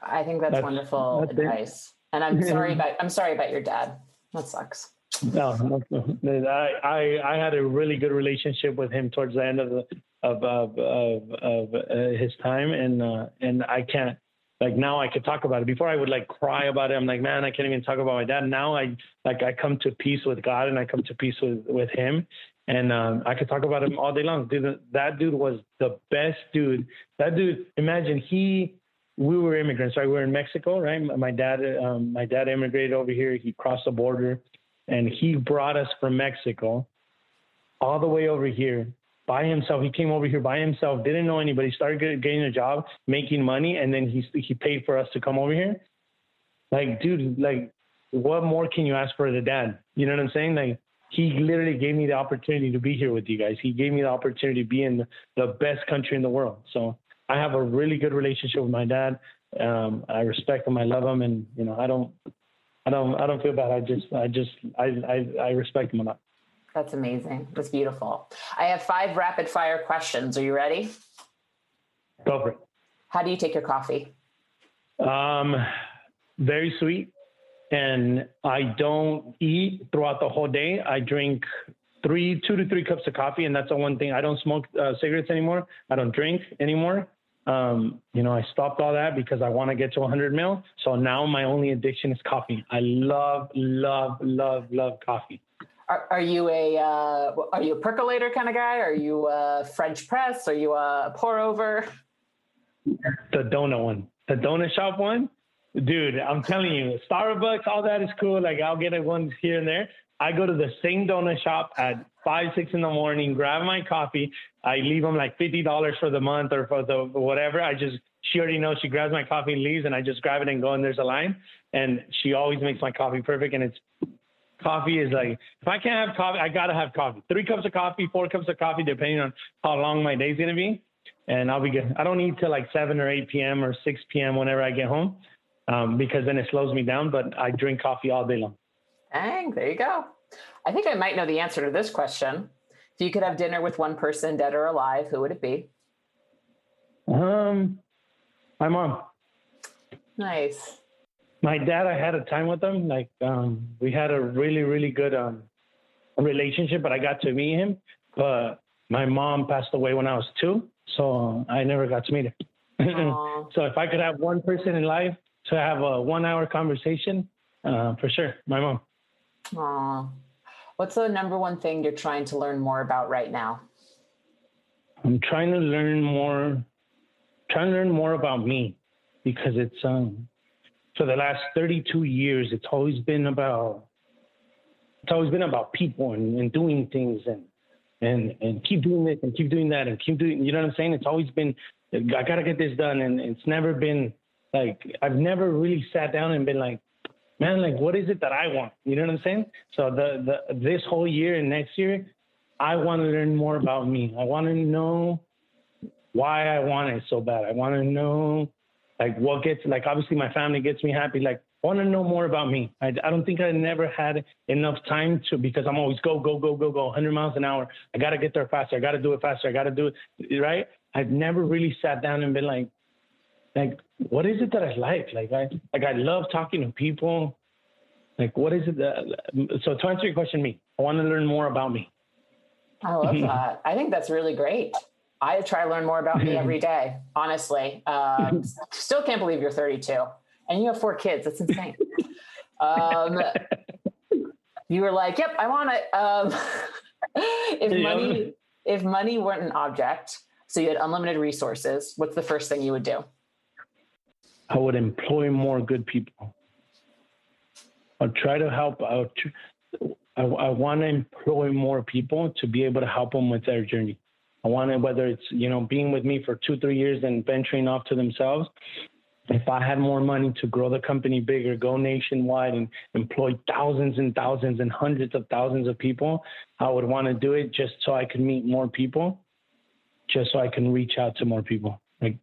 I think that's, that's wonderful that's advice. It. And I'm sorry about I'm sorry about your dad. That sucks. No, no, I, I I had a really good relationship with him towards the end of the of of of, of uh, his time, and uh, and I can't like now I could talk about it. Before I would like cry about it. I'm like, man, I can't even talk about my dad. Now I like I come to peace with God and I come to peace with with him, and um, I could talk about him all day long. Dude, that dude was the best dude. That dude, imagine he. We were immigrants, right? We were in Mexico, right? My dad, um, my dad immigrated over here. He crossed the border, and he brought us from Mexico all the way over here by himself. He came over here by himself, didn't know anybody, started getting a job, making money, and then he he paid for us to come over here. Like, dude, like, what more can you ask for the dad? You know what I'm saying? Like, he literally gave me the opportunity to be here with you guys. He gave me the opportunity to be in the, best country in the world. So I have a really good relationship with my dad. Um, I respect him. I love him, and you know, I don't, I don't, I don't feel bad. I just, I just, I, I, I respect him a lot. That's amazing. That's beautiful. I have five rapid fire questions. Are you ready? Go for it. How do you take your coffee? Um, very sweet. And I don't eat throughout the whole day. I drink three, two to three cups of coffee. And that's the one thing I don't smoke uh, cigarettes anymore. I don't drink anymore. Um, you know, I stopped all that because I want to get to 100 mil. So now my only addiction is coffee. I love, love, love, love coffee. Are, are you a uh, are you a percolator kind of guy? Are you a French press? Are you a pour over? The donut one, the donut shop one, dude. I'm telling you, Starbucks, all that is cool. Like I'll get it once here and there. I go to the same donut shop at five, six in the morning, grab my coffee. I leave them like fifty dollars for the month or for the whatever. I just she already knows she grabs my coffee and leaves, and I just grab it and go. And there's a line, and she always makes my coffee perfect, and it's coffee is like if I can't have coffee, I gotta have coffee. Three cups of coffee, four cups of coffee, depending on how long my day's gonna be, and I'll be good. I don't eat till like seven or eight p.m. or six p.m. whenever I get home, um, because then it slows me down. But I drink coffee all day long. Dang, there you go. I think I might know the answer to this question. If you could have dinner with one person, dead or alive, who would it be? Um, my mom. Nice my dad, I had a time with him. Like um, we had a really, really good um, relationship, but I got to meet him. But my mom passed away when I was two, so I never got to meet her. so if I could have one person in life to have a one-hour conversation, uh, for sure, my mom. Aww. What's the number one thing you're trying to learn more about right now? I'm trying to learn more, trying to learn more about me because it's um for the last 32 years, it's always been about it's always been about people and, and doing things and and and keep doing this and keep doing that and keep doing. You know what I'm saying? It's always been I gotta get this done, and it's never been like I've never really sat down and been like, man, like what is it that I want? You know what I'm saying? So the the this whole year and next year, I want to learn more about me. I want to know why I want it so bad. I want to know like what gets like obviously my family gets me happy like I want to know more about me. I, I don't think I never had enough time to because I'm always go go go go go 100 miles an hour. I got to get there faster. I got to do it faster. I got to do it right. I've never really sat down and been like, like what is it that I like? Like I like I love talking to people. Like what is it that? So to answer your question, me, I want to learn more about me. I love that. I think that's really great. I try to learn more about me every day, honestly. Um, still can't believe you're 32 and you have four kids. That's insane. Um, you were like, yep, I want it. Um, if yeah. money, if money weren't an object, so you had unlimited resources, what's the first thing you would do? I would employ more good people. I'll try to help out. I, I want to employ more people to be able to help them with their journey. I wanted whether it's you know being with me for two three years and venturing off to themselves. If I had more money to grow the company bigger, go nationwide, and employ thousands and thousands and hundreds of thousands of people, I would want to do it just so I could meet more people, just so I can reach out to more people. Like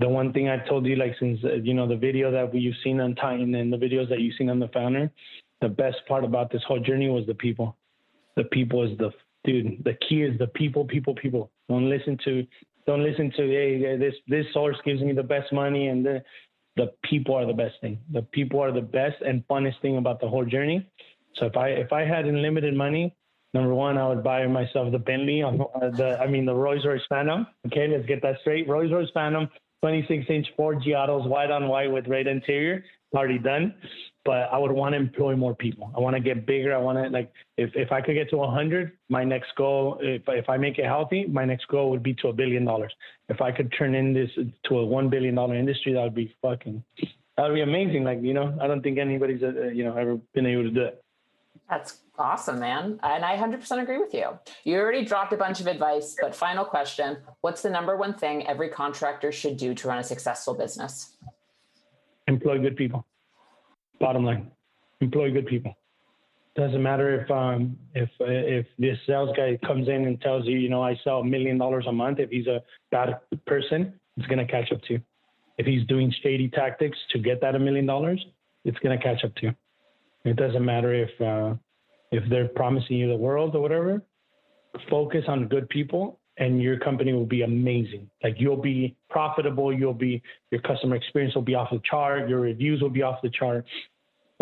the one thing I told you, like since uh, you know the video that you've seen on Titan and the videos that you've seen on the founder, the best part about this whole journey was the people. The people is the dude. The key is the people, people, people. Don't listen to, don't listen to hey this this source gives me the best money and the the people are the best thing. The people are the best and funnest thing about the whole journey. So if I if I had unlimited money, number one, I would buy myself the Bentley on the I mean the Rolls Royce Phantom. Okay, let's get that straight. Rolls Royce Phantom 26 inch Forgiatos, white on white with red interior, already done. But I would want to employ more people. I want to get bigger. I want to like if, if I could get to 100, my next goal, if if I make it healthy, my next goal would be to a billion dollars. If I could turn in this to a one billion dollar industry, that would be fucking, that would be amazing. Like you know, I don't think anybody's uh, you know ever been able to do it. That's awesome, man. And I 100% agree with you. You already dropped a bunch of advice, but final question What's the number one thing every contractor should do to run a successful business? Employ good people. Bottom line, employ good people. Doesn't matter if um if if this sales guy comes in and tells you, you know, I sell a million dollars a month. If he's a bad person, it's gonna catch up to you. If he's doing shady tactics to get that a million dollars, it's gonna catch up to you. It doesn't matter if uh, if they're promising you the world or whatever. Focus on good people, and your company will be amazing. Like you'll be profitable. You'll be your customer experience will be off the chart. Your reviews will be off the chart.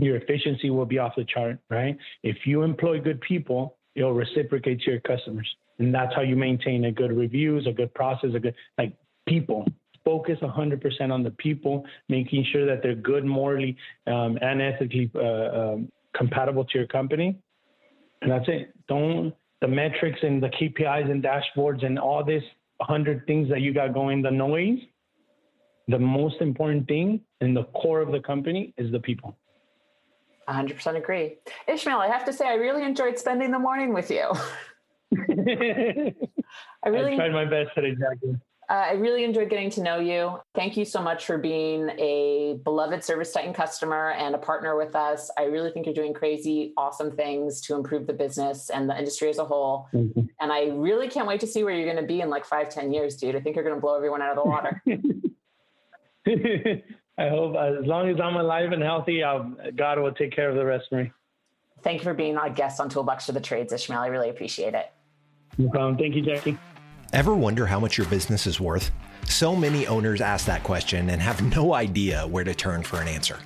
Your efficiency will be off the chart. Right? If you employ good people, it'll reciprocate to your customers, and that's how you maintain a good reviews, a good process, a good like people focus 100% on the people, making sure that they're good morally um, and ethically uh, um, compatible to your company. And that's it. Don't the metrics and the KPIs and dashboards and all this 100 things that you got going, the noise. The most important thing in the core of the company is the people. 100% agree. Ishmael, I have to say, I really enjoyed spending the morning with you. I really I tried my best today, Jackie. Uh, I really enjoyed getting to know you. Thank you so much for being a beloved ServiceTitan customer and a partner with us. I really think you're doing crazy, awesome things to improve the business and the industry as a whole. Mm-hmm. And I really can't wait to see where you're going to be in like five, ten years, dude. I think you're going to blow everyone out of the water. I hope as long as I'm alive and healthy, I'll, God will take care of the rest of me. Thank you for being our guest on Toolbox for the Trades, Ishmael. I really appreciate it. No problem. Thank you, Jackie. Ever wonder how much your business is worth? So many owners ask that question and have no idea where to turn for an answer.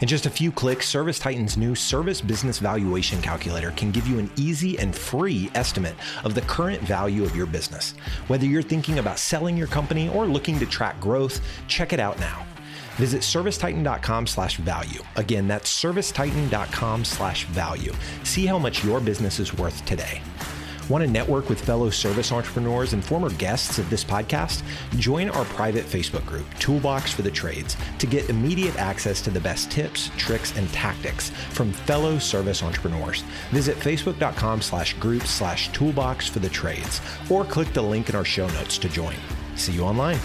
In just a few clicks, ServiceTitan's new Service Business Valuation Calculator can give you an easy and free estimate of the current value of your business. Whether you're thinking about selling your company or looking to track growth, check it out now. Visit servicetitan.com slash value. Again, that's servicetitan.com slash value. See how much your business is worth today. Want to network with fellow service entrepreneurs and former guests of this podcast? Join our private Facebook group, Toolbox for the Trades, to get immediate access to the best tips, tricks, and tactics from fellow service entrepreneurs. Visit facebook.com slash group slash toolbox for the trades or click the link in our show notes to join. See you online.